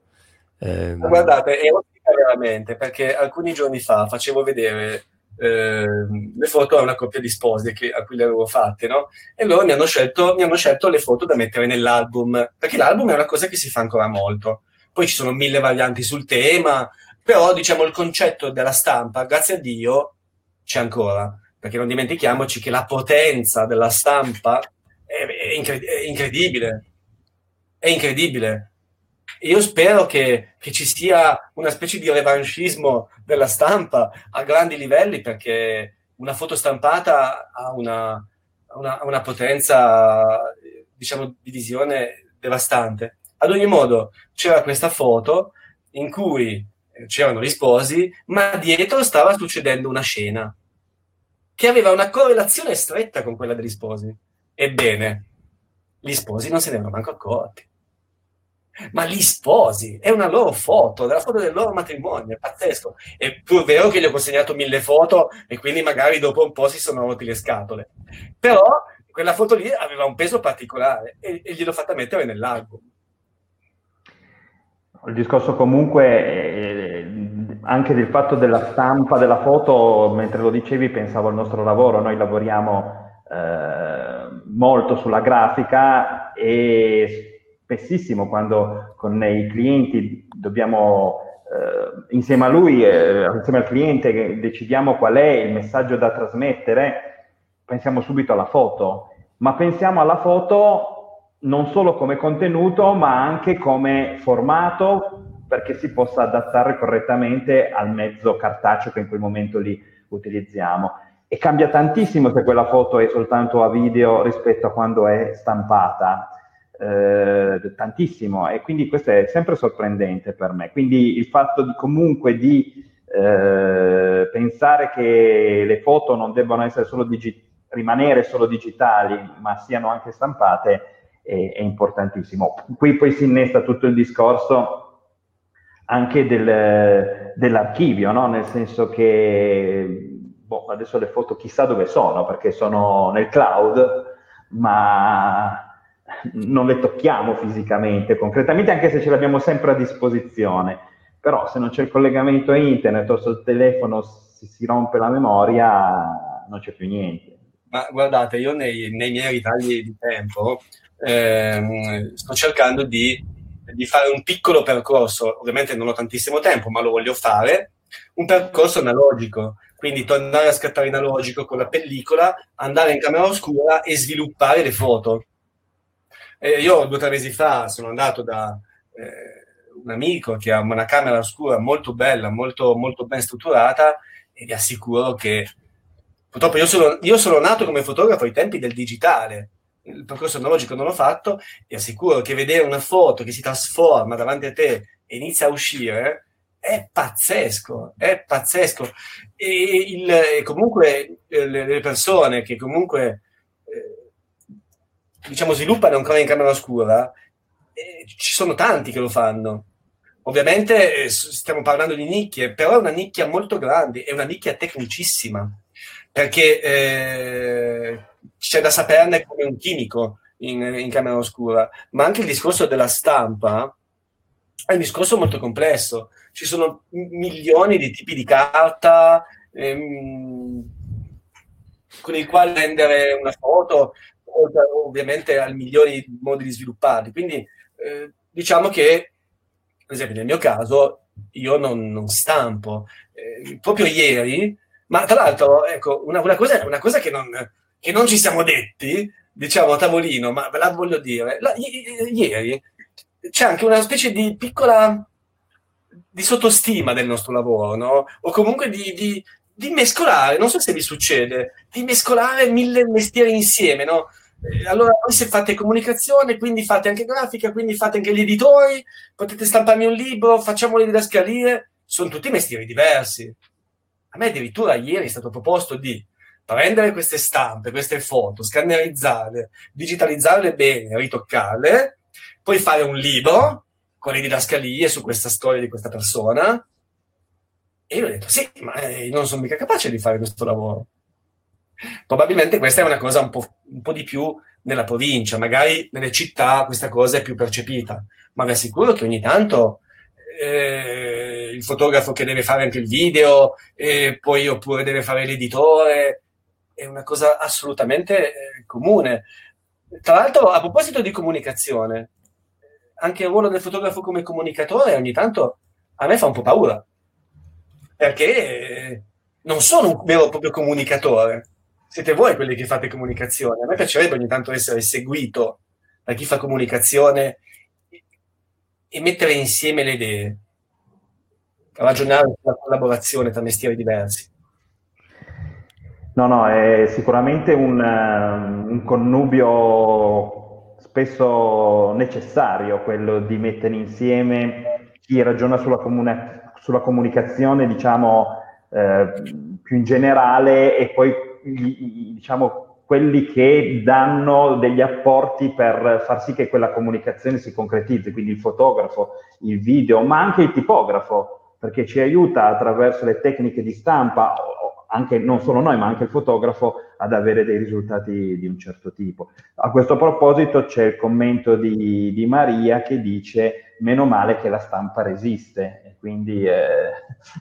Eh, Guardate, è ottica veramente, perché alcuni giorni fa facevo vedere eh, le foto a una coppia di sposi che, a cui le avevo fatte, no? E loro mi hanno, scelto, mi hanno scelto le foto da mettere nell'album, perché l'album è una cosa che si fa ancora molto. Poi ci sono mille varianti sul tema, però diciamo il concetto della stampa, grazie a Dio, c'è ancora, perché non dimentichiamoci che la potenza della stampa è, è, incred- è incredibile, è incredibile. Io spero che, che, ci sia una specie di revanchismo della stampa a grandi livelli, perché una foto stampata ha una, una, una potenza, diciamo, di visione devastante. Ad ogni modo, c'era questa foto in cui c'erano gli sposi, ma dietro stava succedendo una scena che aveva una correlazione stretta con quella degli sposi. Ebbene, gli sposi non se ne erano manco accorti. Ma gli sposi, è una loro foto, della foto del loro matrimonio, è pazzesco. È pur vero che gli ho consegnato mille foto e quindi magari dopo un po' si sono rotti le scatole. Però quella foto lì aveva un peso particolare e, e gliel'ho fatta mettere nell'album. Il discorso comunque eh, anche del fatto della stampa della foto, mentre lo dicevi pensavo al nostro lavoro, noi lavoriamo eh, molto sulla grafica e spessissimo quando con i clienti dobbiamo eh, insieme a lui, eh, insieme al cliente decidiamo qual è il messaggio da trasmettere, pensiamo subito alla foto, ma pensiamo alla foto non solo come contenuto, ma anche come formato perché si possa adattare correttamente al mezzo cartaceo che in quel momento lì utilizziamo. E cambia tantissimo se quella foto è soltanto a video rispetto a quando è stampata, eh, tantissimo, e quindi questo è sempre sorprendente per me. Quindi il fatto di, comunque di eh, pensare che le foto non debbano essere solo digi- rimanere solo digitali, ma siano anche stampate, è, è importantissimo. Qui poi si innesta tutto il discorso anche del, dell'archivio, no? nel senso che boh, adesso le foto chissà dove sono, perché sono nel cloud, ma non le tocchiamo fisicamente, concretamente, anche se ce le abbiamo sempre a disposizione. però se non c'è il collegamento a internet o sul telefono si, si rompe la memoria, non c'è più niente. Ma guardate, io nei, nei miei ritagli di tempo ehm, sto cercando di, di, fare un piccolo percorso, ovviamente non ho tantissimo tempo, ma lo voglio fare, un percorso analogico, quindi tornare a scattare in analogico con la pellicola, andare in camera oscura e sviluppare le foto. Eh, io due o tre mesi fa sono andato da eh, un amico che ha una camera oscura molto bella, molto, molto ben strutturata e vi assicuro che purtroppo io sono, io sono nato come fotografo ai tempi del digitale, il percorso analogico non l'ho fatto, vi assicuro che vedere una foto che si trasforma davanti a te e inizia a uscire è pazzesco, è pazzesco. E, il, e comunque eh, le, le, persone che comunque diciamo sviluppano ancora in camera oscura, eh, ci sono tanti che lo fanno. Ovviamente eh, stiamo parlando di nicchie, però è una nicchia molto grande, è una nicchia tecnicissima, perché eh, c'è da saperne come un chimico in, in, camera oscura, ma anche il discorso della stampa è un discorso molto complesso. Ci sono milioni di tipi di carta ehm, con i quali rendere una foto, ovviamente a milioni di modi di svilupparli. Quindi eh, diciamo che per esempio nel mio caso io non, non stampo. Eh, proprio ieri, ma tra l'altro, ecco, una, una, cosa, una cosa che, non, che, non, ci siamo detti, diciamo a tavolino, ma ve la voglio dire, la, i, ieri c'è anche una specie di piccola di sottostima del nostro lavoro, no? O comunque di, di, di mescolare, non so se vi succede, di mescolare mille mestieri insieme, no? Eh, allora voi se fate comunicazione, quindi fate anche grafica, quindi fate anche gli editori, potete stamparmi un libro, facciamo le didascalie, sono tutti mestieri diversi. A me addirittura ieri è stato proposto di prendere queste stampe, queste foto, scannerizzarle, digitalizzarle bene, ritoccarle, poi fare un libro con le didascalie su questa storia di questa persona. E io ho detto, sì, ma eh, non sono mica capace di fare questo lavoro. Probabilmente questa è una cosa un po', un po', di più nella provincia, magari nelle città questa cosa è più percepita, ma vi assicuro che ogni tanto eh, il fotografo che deve fare anche il video, eh, poi oppure deve fare l'editore, è una cosa assolutamente eh, comune. Tra l'altro, a proposito di comunicazione, anche il ruolo del fotografo come comunicatore ogni tanto a me fa un po' paura, perché non sono un vero e proprio comunicatore siete voi quelli che fate comunicazione. A me piacerebbe ogni tanto essere seguito da chi fa comunicazione e mettere insieme le idee, ragionare sulla collaborazione tra mestieri diversi. No, no, è sicuramente un, un connubio spesso necessario quello di mettere insieme chi ragiona sulla, comune, sulla comunicazione, diciamo, eh, più in generale e poi diciamo, quelli che danno degli apporti per far sì che quella comunicazione si concretizzi, quindi il fotografo, il video, ma anche il tipografo, perché ci aiuta attraverso le tecniche di stampa, anche non solo noi, ma anche il fotografo, ad avere dei risultati di un certo tipo. A questo proposito c'è il commento di, di Maria che dice meno male che la stampa resiste, e quindi eh,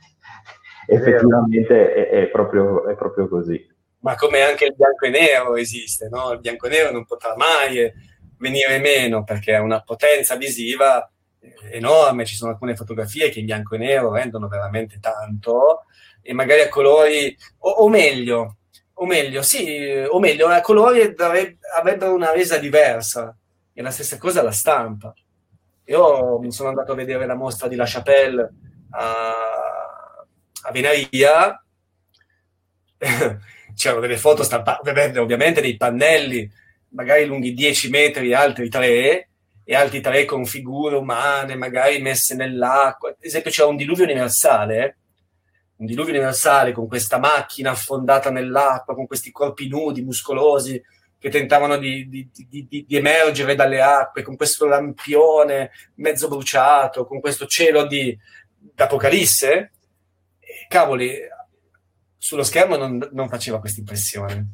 effettivamente è, è, proprio, è proprio così ma come anche il bianco e nero esiste, no? Il bianco e nero non potrà mai venire meno perché ha una potenza visiva enorme, ci sono alcune fotografie che in bianco e nero rendono veramente tanto e magari a colori, o, o meglio, o meglio, sì, o meglio, a colori avrebbero una resa diversa e la stessa cosa la stampa. Io mi sono andato a vedere la mostra di La Chapelle a, a Venaria c'erano delle foto stampate, ovviamente dei pannelli, magari lunghi 10 metri, altri 3, e altri 3 con figure umane, magari messe nell'acqua. Ad esempio c'era un diluvio universale, un diluvio universale con questa macchina affondata nell'acqua, con questi corpi nudi, muscolosi, che tentavano di, di, di, di, emergere dalle acque, con questo lampione mezzo bruciato, con questo cielo di d'Apocalisse. Cavoli, sullo schermo non, non faceva questa impressione.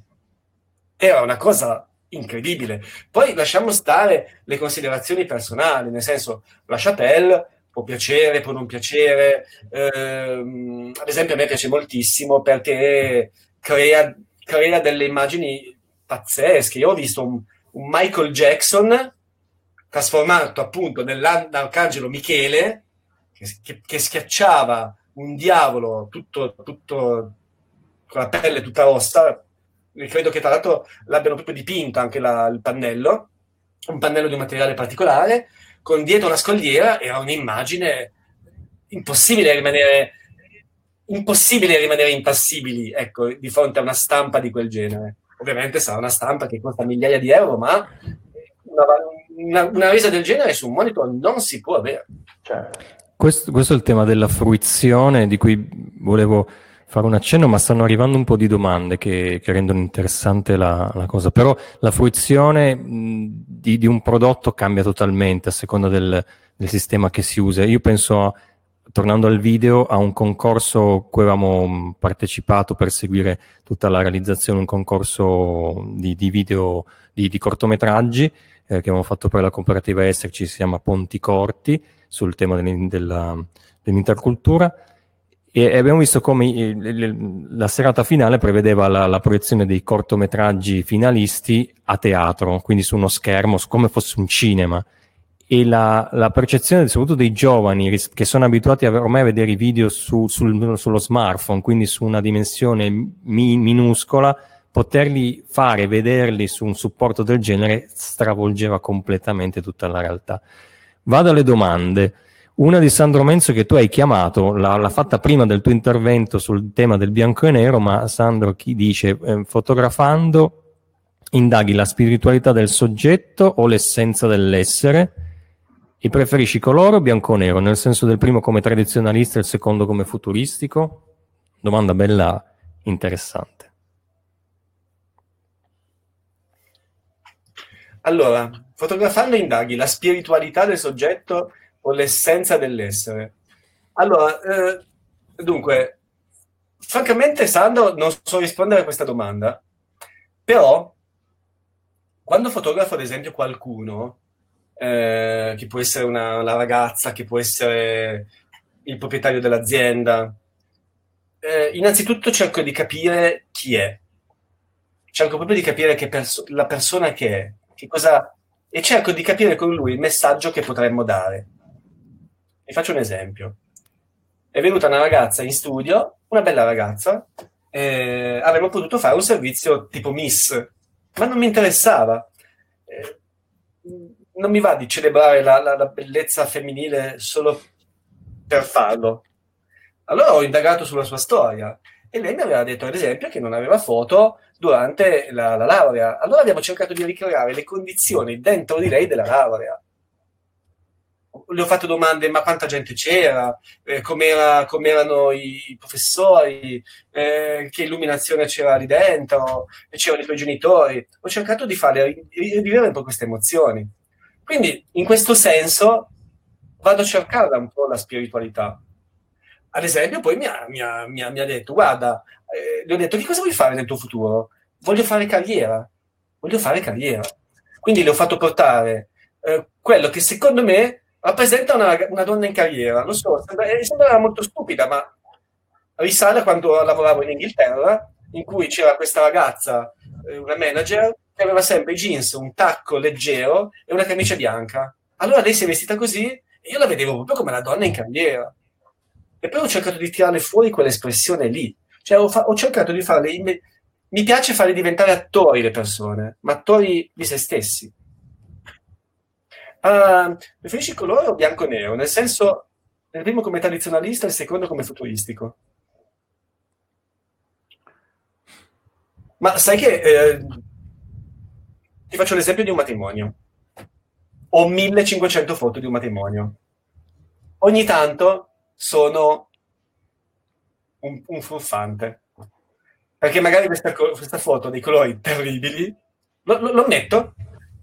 Era una cosa incredibile. Poi lasciamo stare le considerazioni personali, nel senso, la Chapelle può piacere, può non piacere. Eh, ad esempio, a me piace moltissimo perché crea, crea delle immagini pazzesche. Io ho visto un, un Michael Jackson trasformato appunto nell'arcangelo Michele che, che, che, schiacciava un diavolo tutto, tutto con la pelle tutta rossa. Credo che tra l'altro l'abbiano proprio dipinto anche la, il pannello, un pannello di un materiale particolare, con dietro la scogliera era un'immagine impossibile rimanere impossibile rimanere impassibili ecco, di fronte a una stampa di quel genere. Ovviamente sarà una stampa che costa migliaia di euro, ma una, una, una resa del genere su un monitor non si può avere. Certo. Questo, questo, è il tema della fruizione di cui volevo fare un accenno, ma stanno arrivando un po' di domande che, che rendono interessante la, la, cosa. Però la fruizione di, di, un prodotto cambia totalmente a seconda del, del, sistema che si usa. Io penso, tornando al video, a un concorso cui avevamo partecipato per seguire tutta la realizzazione, un concorso di, di video di, di cortometraggi eh, che abbiamo fatto per la cooperativa Esserci, si chiama Ponti Corti, sul tema dell'intercultura e abbiamo visto come la serata finale prevedeva la, la, proiezione dei cortometraggi finalisti a teatro, quindi su uno schermo, come fosse un cinema. E la, la percezione, soprattutto dei giovani che sono abituati a, ormai a vedere i video su, sul, sullo smartphone, quindi su una dimensione mi, minuscola, poterli fare, vederli su un supporto del genere stravolgeva completamente tutta la realtà. Vado alle domande. Una di Sandro Menzo che tu hai chiamato, l'ha, l'ha, fatta prima del tuo intervento sul tema del bianco e nero, ma Sandro chi dice, eh, fotografando indaghi la spiritualità del soggetto o l'essenza dell'essere e preferisci colore o bianco o nero, nel senso del primo come tradizionalista e il secondo come futuristico? Domanda bella interessante. Allora, fotografando indaghi la spiritualità del soggetto o l'essenza dell'essere? Allora, eh, dunque, francamente, Sandro, non so rispondere a questa domanda, però quando fotografo, ad esempio, qualcuno, eh, che può essere una, una, ragazza, che può essere il proprietario dell'azienda, eh, innanzitutto cerco di capire chi è, cerco proprio di capire che perso- la persona che è, che cosa... e cerco di capire con lui il messaggio che potremmo dare. Vi faccio un esempio. È venuta una ragazza in studio, una bella ragazza, eh, avremmo potuto fare un servizio tipo Miss, ma non mi interessava. Eh, non mi va di celebrare la, la, la, bellezza femminile solo per farlo. Allora ho indagato sulla sua storia e lei mi aveva detto, ad esempio, che non aveva foto durante la, la laurea. Allora abbiamo cercato di ricreare le condizioni dentro di lei della laurea le ho fatto domande, ma quanta gente c'era, eh, com'era, com'erano i professori, eh, che illuminazione c'era lì dentro, c'erano i tuoi genitori. Ho cercato di farle rivivere un po' queste emozioni. Quindi, in questo senso, vado a cercare un po' la spiritualità. Ad esempio, poi mi ha, mi ha, mi ha, mi ha detto, guarda, eh, gli ho detto, che cosa vuoi fare nel tuo futuro? Voglio fare carriera. Voglio fare carriera. Quindi le ho fatto portare eh, quello che secondo me rappresenta una, una, donna in carriera. Lo so, sembra, eh, sembrava molto stupida, ma risale a quando lavoravo in Inghilterra, in cui c'era questa ragazza, eh, una manager, che aveva sempre jeans, un tacco leggero e una camicia bianca. Allora lei si è vestita così e io la vedevo proprio come una donna in carriera. E poi ho cercato di tirarle fuori quell'espressione lì. Cioè ho, fa- ho cercato di farle... Mi piace farle diventare attori le persone, ma attori di se stessi Uh, preferisci colore o bianco e nero? Nel senso, il primo come tradizionalista e il secondo come futuristico. Ma sai che eh, ti faccio l'esempio di un matrimonio. Ho 1500 foto di un matrimonio. Ogni tanto sono un, un furfante. Perché magari questa, questa foto dei colori terribili lo, lo, lo metto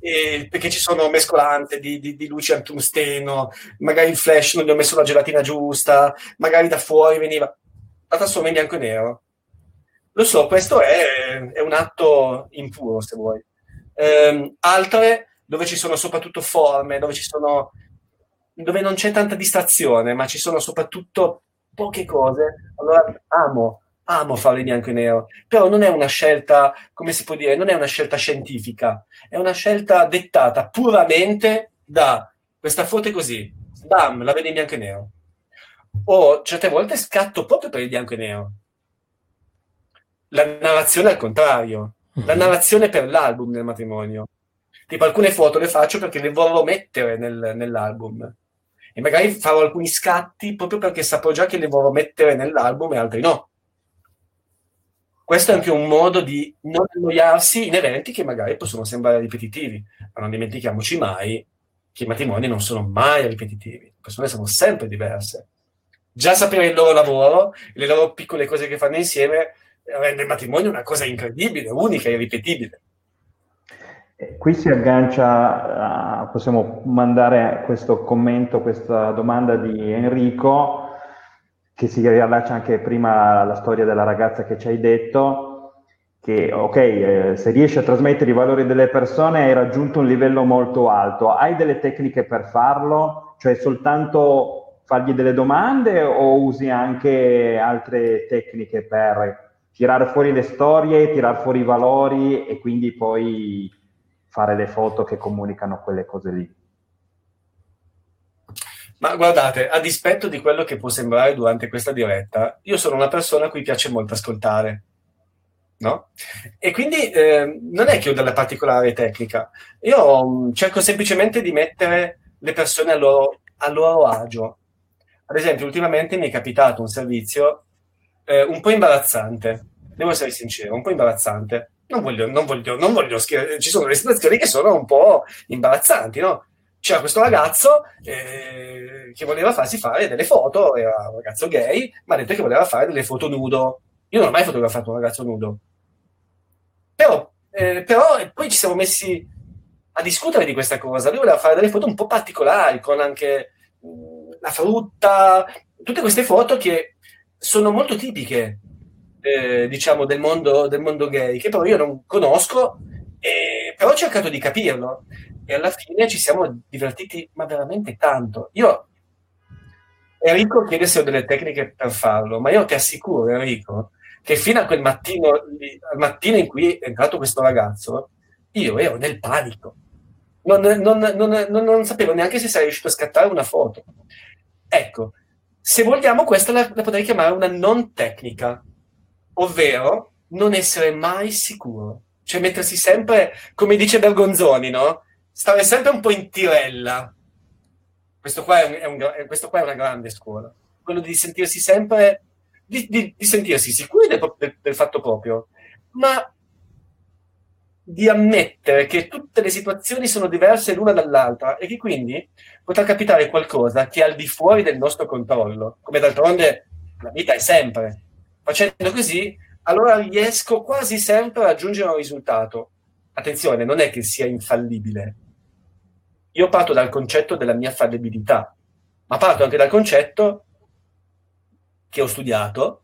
eh, perché ci sono mescolanze di, di, di, luci al tungsteno, magari il flash non gli ho messo la gelatina giusta, magari da fuori veniva, la trasforma in bianco e nero. Lo so, questo è, è un atto impuro, se vuoi. Eh, altre dove ci sono soprattutto forme, dove sono dove non c'è tanta distrazione, ma ci sono soprattutto poche cose, allora amo, amo farlo in bianco e nero. Però non è una scelta, come si può dire, non è una scelta scientifica, è una scelta dettata puramente da questa foto è così, bam, la vedo in bianco e nero. O certe volte scatto proprio per il bianco e nero. La narrazione al contrario, la mhm. narrazione per l'album del matrimonio. Tipo alcune foto le faccio perché le vorrò mettere nel, nell'album. E magari farò alcuni scatti proprio perché saprò già che le vorrò mettere nell'album e altri no. Questo è anche un modo di non annoiarsi in eventi che magari possono sembrare ripetitivi, ma non dimentichiamoci mai che i matrimoni non sono mai ripetitivi, le persone sono sempre diverse. Già sapere il loro lavoro, le loro piccole cose che fanno insieme, rende il matrimonio una cosa incredibile, unica e ripetibile. Qui si aggancia, possiamo mandare questo commento, questa domanda di Enrico, che si riallaccia anche prima alla storia della ragazza che ci hai detto, che ok, eh, se riesci a trasmettere i valori delle persone hai raggiunto un livello molto alto, hai delle tecniche per farlo? Cioè soltanto fargli delle domande o usi anche altre tecniche per tirare fuori le storie, tirare fuori i valori e quindi poi fare le foto che comunicano quelle cose lì? Ma guardate, a dispetto di quello che può sembrare durante questa diretta, io sono una persona a cui piace molto ascoltare. No? E quindi eh, non è che ho della particolare tecnica, io um, cerco semplicemente di mettere le persone a loro, a loro, agio. Ad esempio, ultimamente mi è capitato un servizio eh, un po' imbarazzante, devo essere sincero, un po' imbarazzante. Non voglio, non voglio, non voglio scher- ci sono delle situazioni che sono un po' imbarazzanti, no? C'era questo ragazzo eh, che voleva farsi fare delle foto, era un ragazzo gay, ma ha detto che voleva fare delle foto nudo. Io non ho mai fotografato un ragazzo nudo. Però, eh, però poi ci siamo messi a discutere di questa cosa. Lui voleva fare delle foto un po' particolari, con anche mm, la frutta, tutte queste foto che sono molto tipiche, eh, diciamo, del mondo, del mondo gay, che però io non conosco, eh, però ho cercato di capirlo e alla fine ci siamo divertiti, ma veramente tanto. Io, Enrico chiede se ho delle tecniche per farlo, ma io ti assicuro, Enrico, che fino a quel mattino, al mattino in cui è entrato questo ragazzo, io ero nel panico. Non, non, non, non, sapevo neanche se sarei riuscito a scattare una foto. Ecco, se vogliamo, questa la, la potrei chiamare una non tecnica, ovvero non essere mai sicuro. Cioè mettersi sempre, come dice Bergonzoni, no? Stare sempre un po' in tirella. Questo qua è, un, è, un, questo qua è una grande scuola. Quello di sentirsi sempre, di, di, di sentirsi sicuri del, del, del fatto proprio, ma di ammettere che tutte le situazioni sono diverse l'una dall'altra e che quindi potrà capitare qualcosa che è al di fuori del nostro controllo, come d'altronde la vita è sempre. Facendo così, allora riesco quasi sempre a raggiungere un risultato. Attenzione, non è che sia infallibile, io parto dal concetto della mia fallibilità, ma parto anche dal concetto che ho studiato,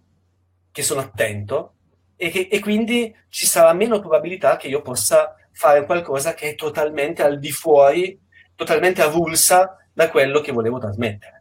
che sono attento e, che, e quindi ci sarà meno probabilità che io possa fare qualcosa che è totalmente al di fuori, totalmente avulsa da quello che volevo trasmettere.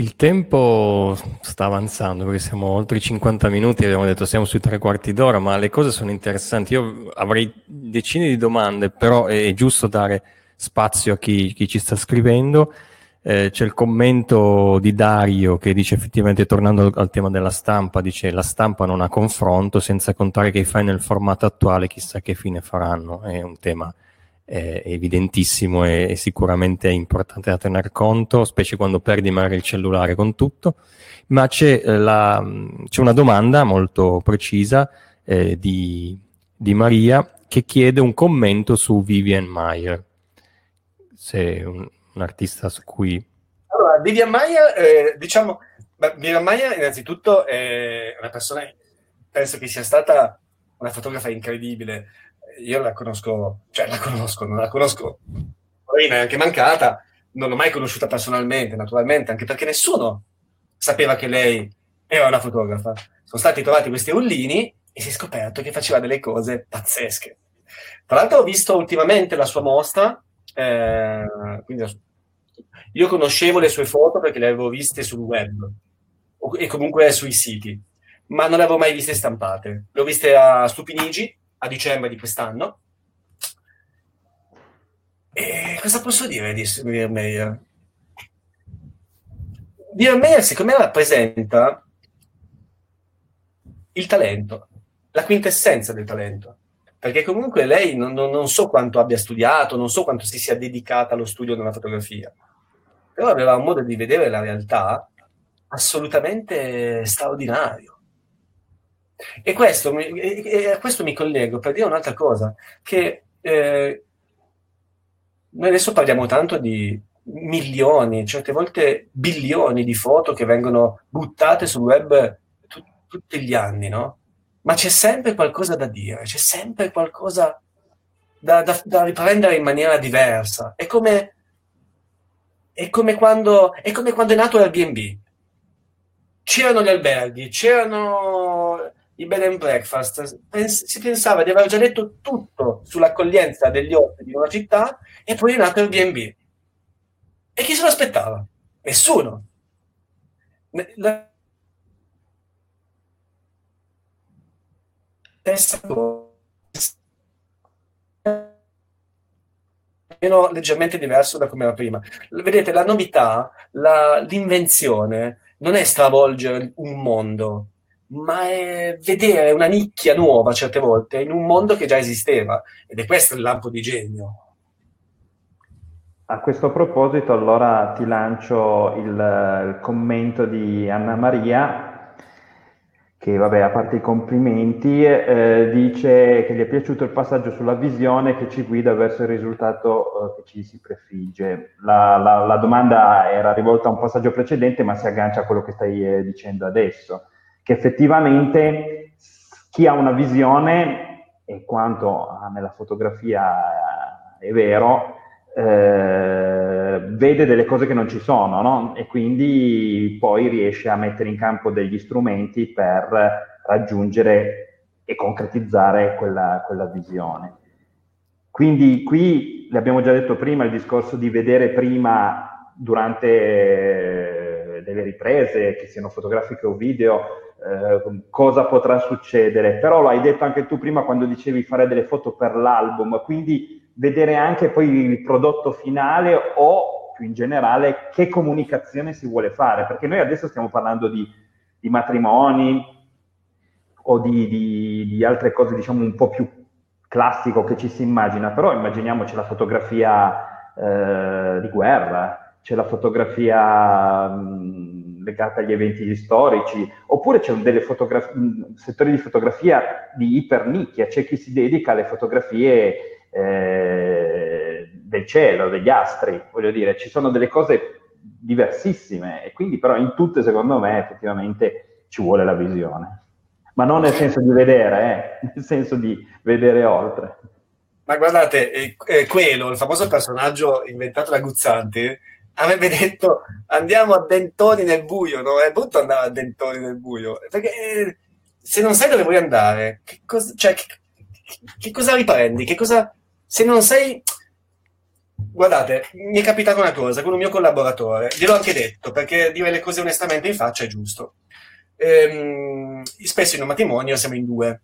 Il tempo sta avanzando perché siamo oltre i 50 minuti, abbiamo detto siamo sui tre quarti d'ora, ma le cose sono interessanti. Io avrei decine di domande, però è giusto dare spazio a chi, chi ci sta scrivendo. Eh, c'è il commento di Dario che dice effettivamente, tornando al, al, tema della stampa, dice la stampa non ha confronto, senza contare che i fai nel formato attuale chissà che fine faranno. È un tema è evidentissimo e, sicuramente è importante da tener conto, specie quando perdi magari il cellulare con tutto, ma c'è, eh, la, c'è una domanda molto precisa eh, di, di, Maria che chiede un commento su Vivian Mayer, se un, un artista su cui... Allora, Vivian Mayer, eh, diciamo, Vivian Mayer innanzitutto è una persona, penso che sia stata una fotografa incredibile, io la conosco, cioè la conosco, non la conosco, poi è anche mancata, non l'ho mai conosciuta personalmente, naturalmente, anche perché nessuno sapeva che lei era una fotografa. Sono stati trovati questi rullini e si è scoperto che faceva delle cose pazzesche. Tra l'altro ho visto ultimamente la sua mostra Eh, quindi, io conoscevo le sue foto perché le avevo viste sul web e comunque sui siti, ma non le avevo mai viste stampate. Le ho viste a Stupinigi a dicembre di quest'anno. E cosa posso dire di Meyer? Meyer secondo me rappresenta il talento, la quintessenza del talento. Perché comunque lei non, non, non, so quanto abbia studiato, non so quanto si sia dedicata allo studio della fotografia, però aveva un modo di vedere la realtà assolutamente straordinario. E, questo, e a questo mi collego per dire un'altra cosa, che eh, noi adesso parliamo tanto di milioni, certe volte bilioni di foto che vengono buttate sul web t- tutti gli anni, no? Ma c'è sempre qualcosa da dire, c'è sempre qualcosa da, da, da riprendere in maniera diversa. È come, è come, quando, è come quando è nato l'Airbnb. C'erano gli alberghi, c'erano i bed and breakfast, pens- si pensava di aver già detto tutto sull'accoglienza degli ospiti di una città e poi è nato il B&B. E chi se lo aspettava? Nessuno. La cosa meno leggermente diverso da come era prima. Vedete, la novità, la, l'invenzione non è stravolgere un mondo, ma è vedere una nicchia nuova certe volte in un mondo che già esisteva ed è questo il lampo di genio. A questo proposito allora ti lancio il, il commento di Anna Maria che vabbè, a parte i complimenti, eh, dice che gli è piaciuto il passaggio sulla visione che ci guida verso il risultato eh, che ci si prefigge. La, la, la, domanda era rivolta a un passaggio precedente, ma si aggancia a quello che stai eh, dicendo adesso che effettivamente chi ha una visione, e quanto nella fotografia è vero, eh, vede delle cose che non ci sono, no? E quindi poi riesce a mettere in campo degli strumenti per raggiungere e concretizzare quella, quella visione. Quindi qui, l'abbiamo già detto prima, il discorso di vedere prima durante eh, delle riprese, che siano fotografiche o video, eh, cosa potrà succedere. Però l'hai detto anche tu prima quando dicevi fare delle foto per l'album, quindi vedere anche poi il prodotto finale o più in generale che comunicazione si vuole fare, perché noi adesso stiamo parlando di, di matrimoni o di, di, di, altre cose diciamo un po' più classico che ci si immagina, però immaginiamoci la fotografia eh, di guerra, c'è la fotografia mh, legata agli eventi storici, oppure c'è un settore di fotografia di ipernicchia, c'è chi si dedica alle fotografie eh, del cielo, degli astri, voglio dire, ci sono delle cose diversissime e quindi però in tutte secondo me effettivamente ci vuole la visione, ma non nel senso di vedere, eh, nel senso di vedere oltre. Ma guardate, eh, eh, quello, il famoso personaggio inventato da Guzzanti, avrebbe detto andiamo a dentoni nel buio, no? È brutto andare a dentoni nel buio, perché eh, se non sai dove vuoi andare, che, cosa, cioè, che, che cosa riprendi? Che cosa, se non sai... Guardate, mi è capitata una cosa con un mio collaboratore, gliel'ho anche detto, perché dire le cose onestamente in faccia è giusto. Ehm, spesso in un matrimonio siamo in due.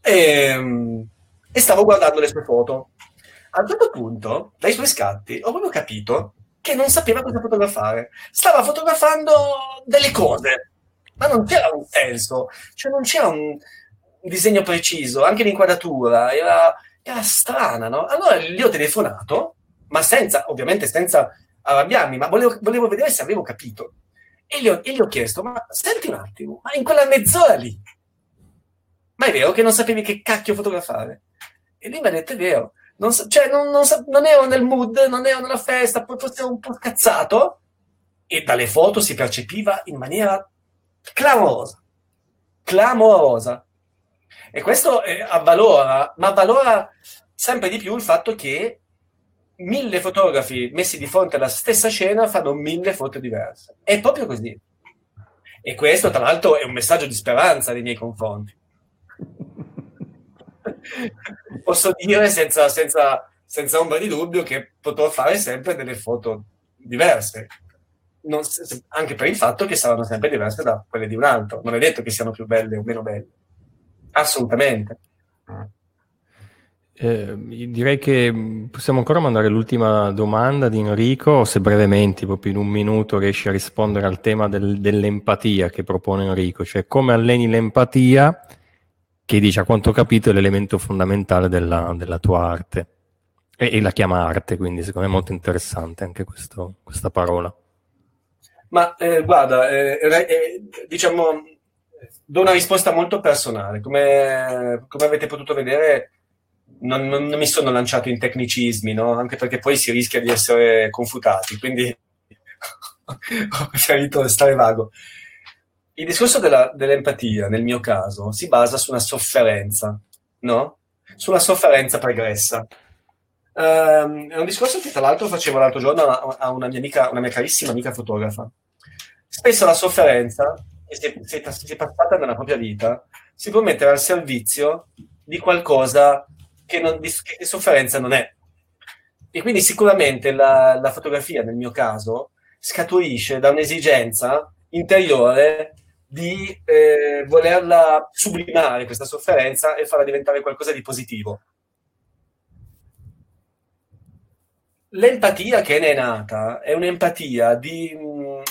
Ehm, e stavo guardando le sue foto. A un certo punto, dai suoi scatti, ho proprio capito che non sapeva cosa fotografare. Stava fotografando delle cose, ma non c'era un senso, cioè non c'era un, disegno preciso, anche l'inquadratura era, era strana, no? Allora gli ho telefonato, ma senza, ovviamente senza arrabbiarmi, ma volevo, volevo vedere se avevo capito. E gli, ho, e gli ho chiesto, ma senti un attimo, ma in quella mezz'ora lì, ma è vero che non sapevi che cacchio fotografare? E lui mi ha detto, è vero, non, cioè, non, non, non, ero nel mood, non ero nella festa, forse ero un po' scazzato e dalle foto si percepiva in maniera clamorosa, clamorosa. E questo eh, avvalora, ma avvalora sempre di più il fatto che mille fotografi messi di fronte alla stessa scena fanno mille foto diverse. È proprio così. E questo, tra l'altro, è un messaggio di speranza nei miei confronti posso dire senza, senza, senza ombra di dubbio che potrò fare sempre delle foto diverse. Non, anche per il fatto che saranno sempre diverse da quelle di un altro. Non è detto che siano più belle o meno belle. Assolutamente. Eh, direi che possiamo ancora mandare l'ultima domanda di Enrico, se brevemente, proprio in un minuto, riesci a rispondere al tema del, dell'empatia che propone Enrico, cioè come alleni l'empatia, che dice a quanto ho capito è l'elemento fondamentale della, della tua arte. E, e, la chiama arte, quindi secondo me è molto interessante anche questo, questa parola. Ma eh, guarda, eh, eh, diciamo, do una risposta molto personale. Come, come avete potuto vedere, non, non, non, mi sono lanciato in tecnicismi, no? anche perché poi si rischia di essere confutati, quindi ho preferito stare vago. Il discorso della, dell'empatia, nel mio caso, si basa su una sofferenza, no? Su sofferenza pregressa. Um, è un discorso che tra l'altro facevo l'altro giorno a, una mia amica, una mia carissima amica fotografa. Spesso la sofferenza, se, se, se passata nella propria vita, si può mettere al servizio di qualcosa che, non, che sofferenza non è. E quindi sicuramente la, la fotografia, nel mio caso, scaturisce da un'esigenza interiore di eh, volerla sublimare questa sofferenza e farla diventare qualcosa di positivo. L'empatia che ne è nata è un'empatia di,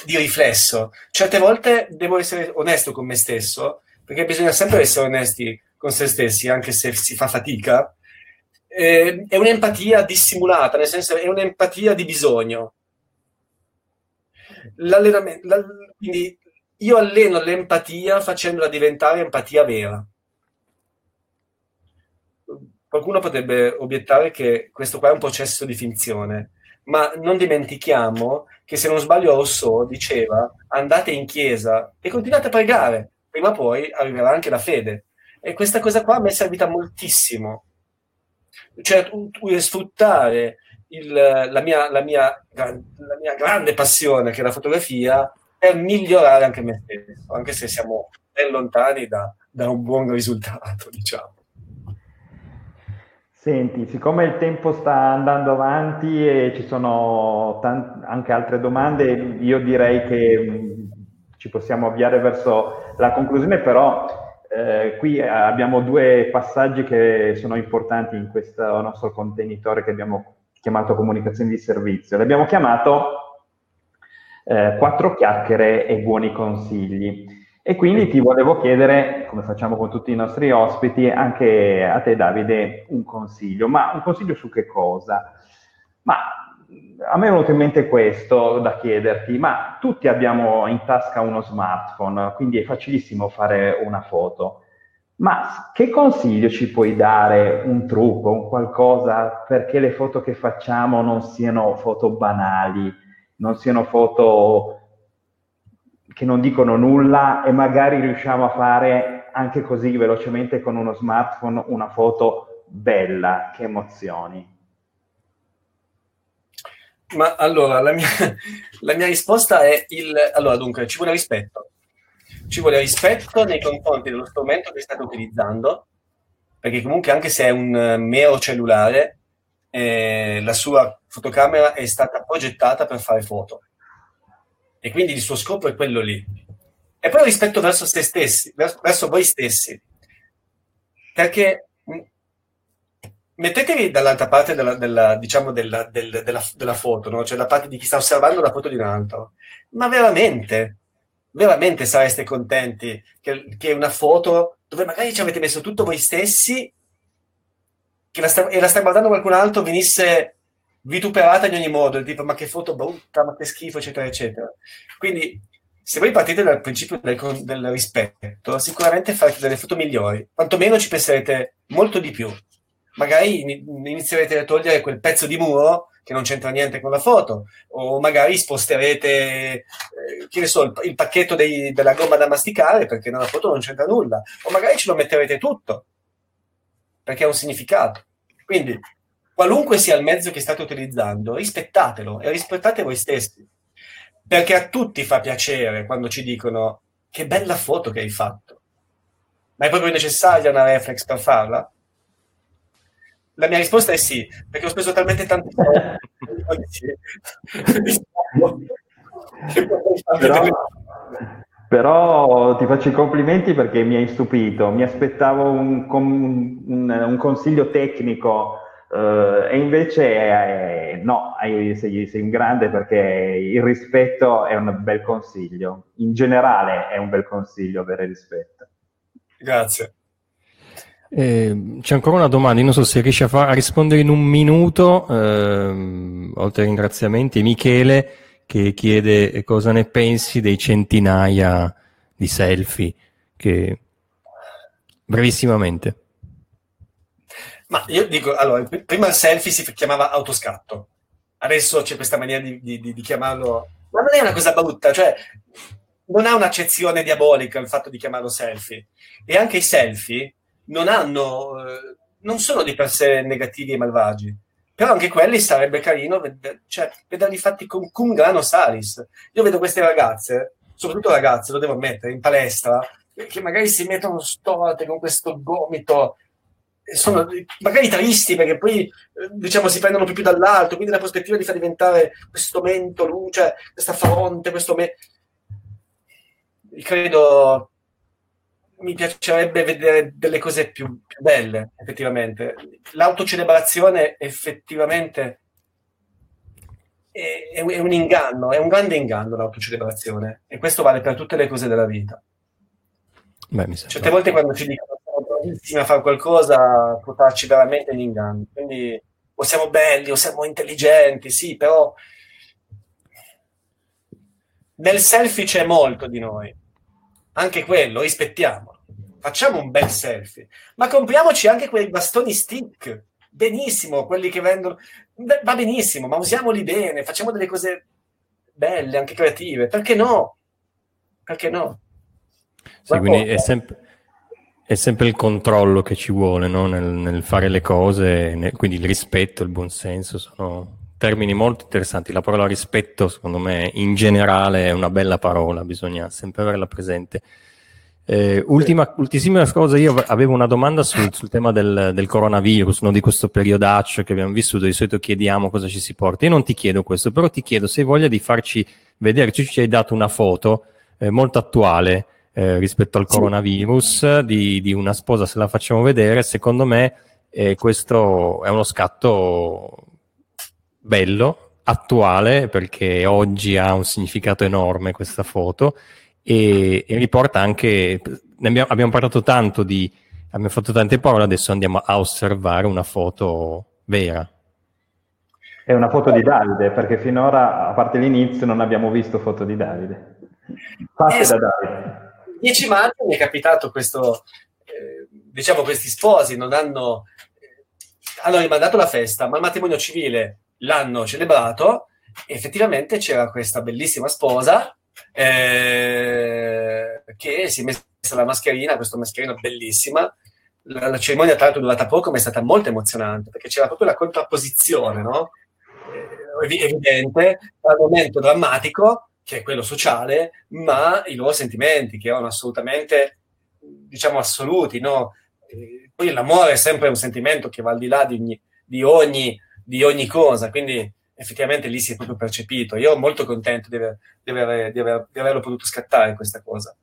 di, riflesso. Certe volte devo essere onesto con me stesso, perché bisogna sempre essere onesti con se stessi, anche se si fa fatica, eh, è un'empatia dissimulata, nel senso è un'empatia di bisogno. L'allenamento, la, quindi io alleno l'empatia facendola diventare empatia vera. Qualcuno potrebbe obiettare che questo qua è un processo di finzione, ma non dimentichiamo che se non sbaglio Rousseau diceva andate in chiesa e continuate a pregare, prima o poi arriverà anche la fede. E questa cosa qua mi è servita moltissimo cioè sfruttare il, la, mia, la, mia, la mia grande passione che è la fotografia per migliorare anche me stesso, anche se siamo ben lontani da, da un buon risultato, diciamo. Senti, siccome il tempo sta andando avanti e ci sono tant- anche altre domande, io direi che mh, ci possiamo avviare verso la conclusione, però eh, qui abbiamo due passaggi che sono importanti in questo nostro contenitore che abbiamo chiamato comunicazione di servizio. L'abbiamo chiamato eh, quattro chiacchiere e buoni consigli. E quindi ti volevo chiedere, come facciamo con tutti i nostri ospiti, anche a te Davide un consiglio. Ma un consiglio su che cosa? Ma a me è venuto in mente questo da chiederti, ma tutti abbiamo in tasca uno smartphone, quindi è facilissimo fare una foto. Ma che consiglio ci puoi dare, un trucco, un qualcosa perché le foto che facciamo non siano foto banali, non siano foto che non dicono nulla e magari riusciamo a fare anche così velocemente con uno smartphone una foto bella, che emozioni? Ma allora, la mia, la mia risposta è il... Allora, dunque, ci vuole rispetto. Ci vuole rispetto nei confronti dello strumento che state utilizzando, perché comunque anche se è un mero cellulare, eh, la sua fotocamera è stata progettata per fare foto. E quindi il suo scopo è quello lì. E poi rispetto verso se stessi, verso, verso voi stessi. Perché mettetevi dall'altra parte della, della, diciamo della, del, della, della foto, no? cioè la parte di chi sta osservando la foto di un altro. Ma veramente, veramente sareste contenti che, che una foto dove magari ci avete messo tutto voi stessi che la sta, e la sta guardando qualcun altro venisse vituperata in ogni modo, tipo ma che foto brutta, ma che schifo, eccetera, eccetera. Quindi se voi partite dal principio del, del rispetto, sicuramente farete delle foto migliori, quantomeno ci penserete molto di più magari inizierete a togliere quel pezzo di muro che non c'entra niente con la foto, o magari sposterete, eh, che ne so, il, il pacchetto dei, della gomma da masticare perché nella foto non c'entra nulla, o magari ce lo metterete tutto perché ha un significato. Quindi, qualunque sia il mezzo che state utilizzando, rispettatelo e rispettate voi stessi, perché a tutti fa piacere quando ci dicono che bella foto che hai fatto. Ma è proprio necessaria una reflex per farla? La mia risposta è sì, perché ho speso talmente tanto però, però, ti faccio i complimenti perché mi hai stupito. Mi aspettavo un, un, un consiglio tecnico Uh, e invece eh, no, sei, sei, un grande perché il rispetto è un bel consiglio. In generale è un bel consiglio avere rispetto. Grazie. Eh, c'è ancora una domanda, io non so se riesci a, far, a rispondere in un minuto, ehm, oltre ai ringraziamenti, Michele che chiede cosa ne pensi dei centinaia di selfie, che brevissimamente. Ma io dico, allora, prima il selfie si chiamava autoscatto, adesso c'è questa maniera di, di, di, chiamarlo, ma non è una cosa brutta, cioè non ha un'accezione diabolica il fatto di chiamarlo selfie. E anche i selfie non hanno, eh, non sono di per sé negativi e malvagi, però anche quelli sarebbe carino ved- cioè, vederli fatti con cum grano salis. Io vedo queste ragazze, soprattutto ragazze, lo devo ammettere, in palestra, che magari si mettono storte con questo gomito sono magari tristi perché poi eh, diciamo si prendono più, dall'alto quindi la prospettiva di far diventare questo mento luce questa fronte questo me... credo mi piacerebbe vedere delle cose più, più belle effettivamente. L'autocelebrazione effettivamente è, è, un inganno è un grande inganno l'autocelebrazione e questo vale per tutte le cose della vita. Beh, certe volte quando ci dicono bravissimi a fare qualcosa può darci veramente in inganno. Quindi o siamo belli o siamo intelligenti, sì, però nel selfie c'è molto di noi. Anche quello, rispettiamolo. Facciamo un bel selfie, ma compriamoci anche quei bastoni stick. Benissimo, quelli che vendono. Va benissimo, ma usiamoli bene, facciamo delle cose belle, anche creative. Perché no? Perché no? Sì, quindi è sempre, è sempre il controllo che ci vuole no? nel, nel, fare le cose, nel, quindi il rispetto, il buonsenso sono termini molto interessanti. La parola rispetto, secondo me, in generale è una bella parola, bisogna sempre averla presente. Eh, ultima, ultimissima cosa, io avevo una domanda sul, sul tema del, del coronavirus, no? di questo periodaccio che abbiamo vissuto, di solito chiediamo cosa ci si porta. Io non ti chiedo questo, però ti chiedo se hai voglia di farci vedere, ci hai dato una foto eh, molto attuale eh, rispetto al coronavirus di, di, una sposa, se la facciamo vedere, secondo me eh, questo è uno scatto bello, attuale, perché oggi ha un significato enorme questa foto e, e riporta anche, abbiamo, abbiamo, parlato tanto di, abbiamo fatto tante parole, adesso andiamo a osservare una foto vera. È una foto di Davide, perché finora, a parte l'inizio, non abbiamo visto foto di Davide. Fatte da Davide. 10 maggio mi è capitato questo, eh, diciamo questi sposi non hanno, eh, hanno rimandato la festa, ma il matrimonio civile l'hanno celebrato e effettivamente c'era questa bellissima sposa eh, che si è messa la mascherina, questa mascherina bellissima. La, la, cerimonia tra l'altro è durata poco, ma è stata molto emozionante perché c'era proprio la contrapposizione, no? Eh, evidente, tra il momento drammatico che è quello sociale, ma i loro sentimenti, che erano assolutamente, diciamo, assoluti, no? poi l'amore è sempre un sentimento che va al di là di ogni, di ogni, di ogni cosa, quindi effettivamente lì si è proprio percepito. Io sono molto contento di, aver, di, aver, di, aver, di averlo potuto scattare questa cosa.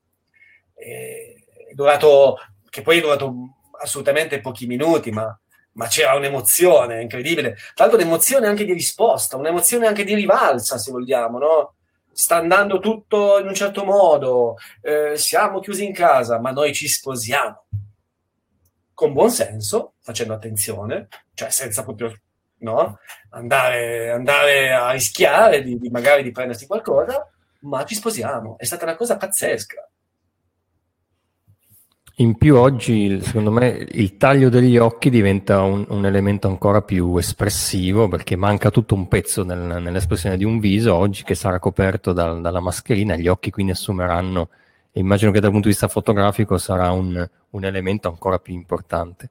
E, è durato, che poi è durato assolutamente pochi minuti, ma, ma c'era un'emozione incredibile. Tra l'altro un'emozione anche di risposta, un'emozione anche di rivalsa, se vogliamo, no? Sta andando tutto in un certo modo, eh, siamo chiusi in casa, ma noi ci sposiamo. Con buon senso, facendo attenzione, cioè senza proprio no, andare, andare a rischiare di, di magari di prendersi qualcosa, ma ci sposiamo. È stata una cosa pazzesca. In più oggi, secondo me, il taglio degli occhi diventa un, un elemento ancora più espressivo perché manca tutto un pezzo nel, nell'espressione di un viso oggi che sarà coperto dal, dalla mascherina, gli occhi quindi assumeranno, immagino che dal punto di vista fotografico sarà un, un elemento ancora più importante.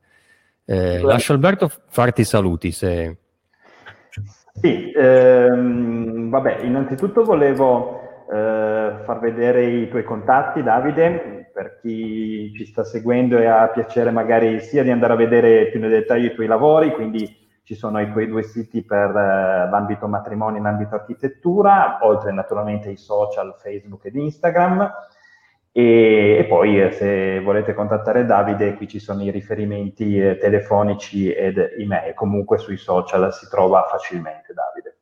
Eh, lascio Alberto farti i saluti se... Sì, ehm, vabbè, innanzitutto volevo far vedere i tuoi contatti, Davide, per chi ci sta seguendo e ha piacere magari sia di andare a vedere più nel dettaglio i tuoi lavori, quindi ci sono i tuoi due siti per eh, l'ambito matrimonio e l'ambito architettura, oltre naturalmente ai social Facebook ed Instagram. E, e poi eh, se volete contattare Davide, qui ci sono i riferimenti eh, telefonici ed email. Comunque sui social si trova facilmente Davide.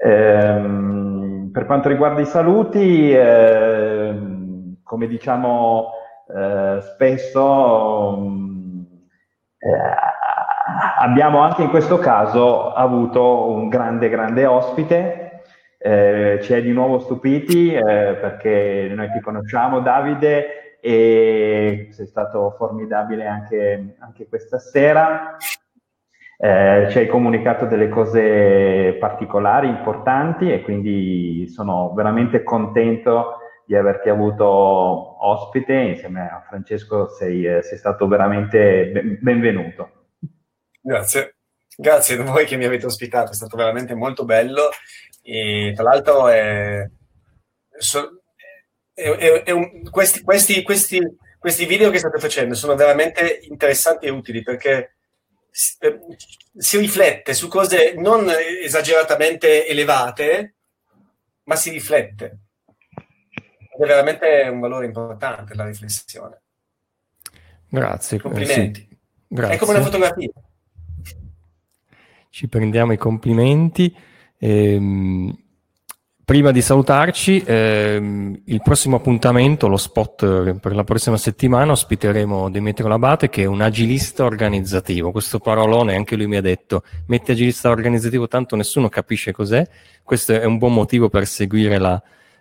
Ehm, per quanto riguarda i saluti, ehm, come diciamo eh, spesso, mm, eh, abbiamo anche in questo caso avuto un grande, grande ospite. Eh, ci hai di nuovo stupiti eh, perché noi ti conosciamo, Davide, e sei stato formidabile anche, anche questa sera. Eh, ci hai comunicato delle cose particolari, importanti e quindi sono veramente contento di averti avuto ospite. Insieme a Francesco, sei, eh, sei stato veramente benvenuto. Grazie, grazie a voi che mi avete ospitato, è stato veramente molto bello. E tra l'altro è, è, è, un, questi, questi, questi, questi, video che state facendo sono veramente interessanti e utili perché si, eh, si riflette su cose non esageratamente elevate, ma si riflette. Ed è veramente un valore importante la riflessione. Grazie. Complimenti. Sì, grazie. È come una fotografia ci prendiamo i complimenti. Ehm, prima di salutarci, ehm, il prossimo appuntamento, lo spot eh, per la prossima settimana, ospiteremo Demetrio Labate che è un agilista organizzativo. Questo parolone anche lui mi ha detto, metti agilista organizzativo tanto nessuno capisce cos'è. Questo è un buon motivo per seguire la,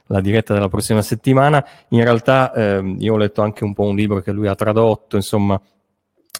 la diretta della prossima settimana. In realtà ehm, io ho letto anche un po' un libro che lui ha tradotto, insomma,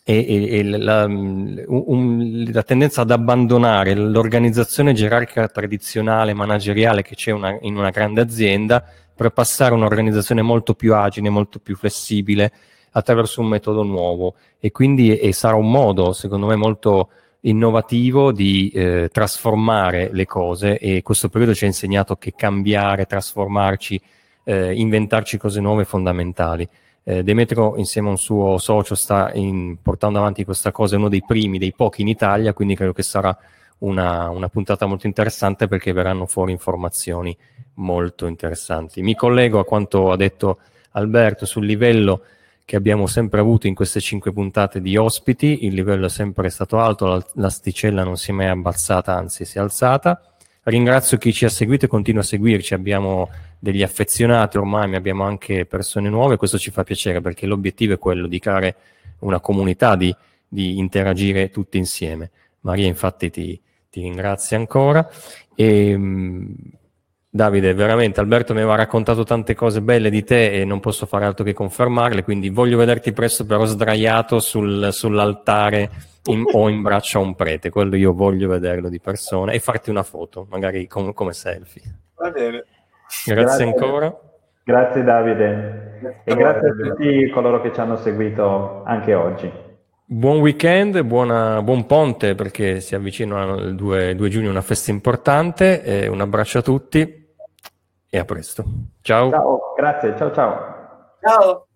e, e, e la, un, la, tendenza ad abbandonare l'organizzazione gerarchica tradizionale, manageriale che c'è una, in una grande azienda per passare a un'organizzazione molto più agile, molto più flessibile attraverso un metodo nuovo e quindi e sarà un modo, secondo me, molto innovativo di eh, trasformare le cose e questo periodo ci ha insegnato che cambiare, trasformarci, eh, inventarci cose nuove fondamentali. Eh, Demetrio insieme a un suo socio sta in, portando avanti questa cosa, è uno dei primi, dei pochi in Italia, quindi credo che sarà una, una, puntata molto interessante perché verranno fuori informazioni molto interessanti. Mi collego a quanto ha detto Alberto sul livello che abbiamo sempre avuto in queste cinque puntate di ospiti, il livello è sempre stato alto, l'asticella non si è mai abbassata, anzi si è alzata. Ringrazio chi ci ha seguito e continua a seguirci, abbiamo degli affezionati ormai, ma abbiamo anche persone nuove, questo ci fa piacere perché l'obiettivo è quello di creare una comunità, di, di interagire tutti insieme. Maria infatti ti, ti ringrazio ancora. E, ehm, Davide, veramente Alberto mi aveva raccontato tante cose belle di te e non posso fare altro che confermarle, quindi voglio vederti presto però sdraiato sul, sull'altare in, o in braccio a un prete, quello io voglio vederlo di persona e farti una foto, magari com- come selfie. Va bene. Grazie, grazie ancora. Grazie Davide e grazie a tutti coloro che ci hanno seguito anche oggi. Buon weekend, buona, buon ponte perché si avvicina il 2, 2 giugno una festa importante. un abbraccio a tutti e a presto. Ciao. Ciao, grazie, ciao ciao. Ciao.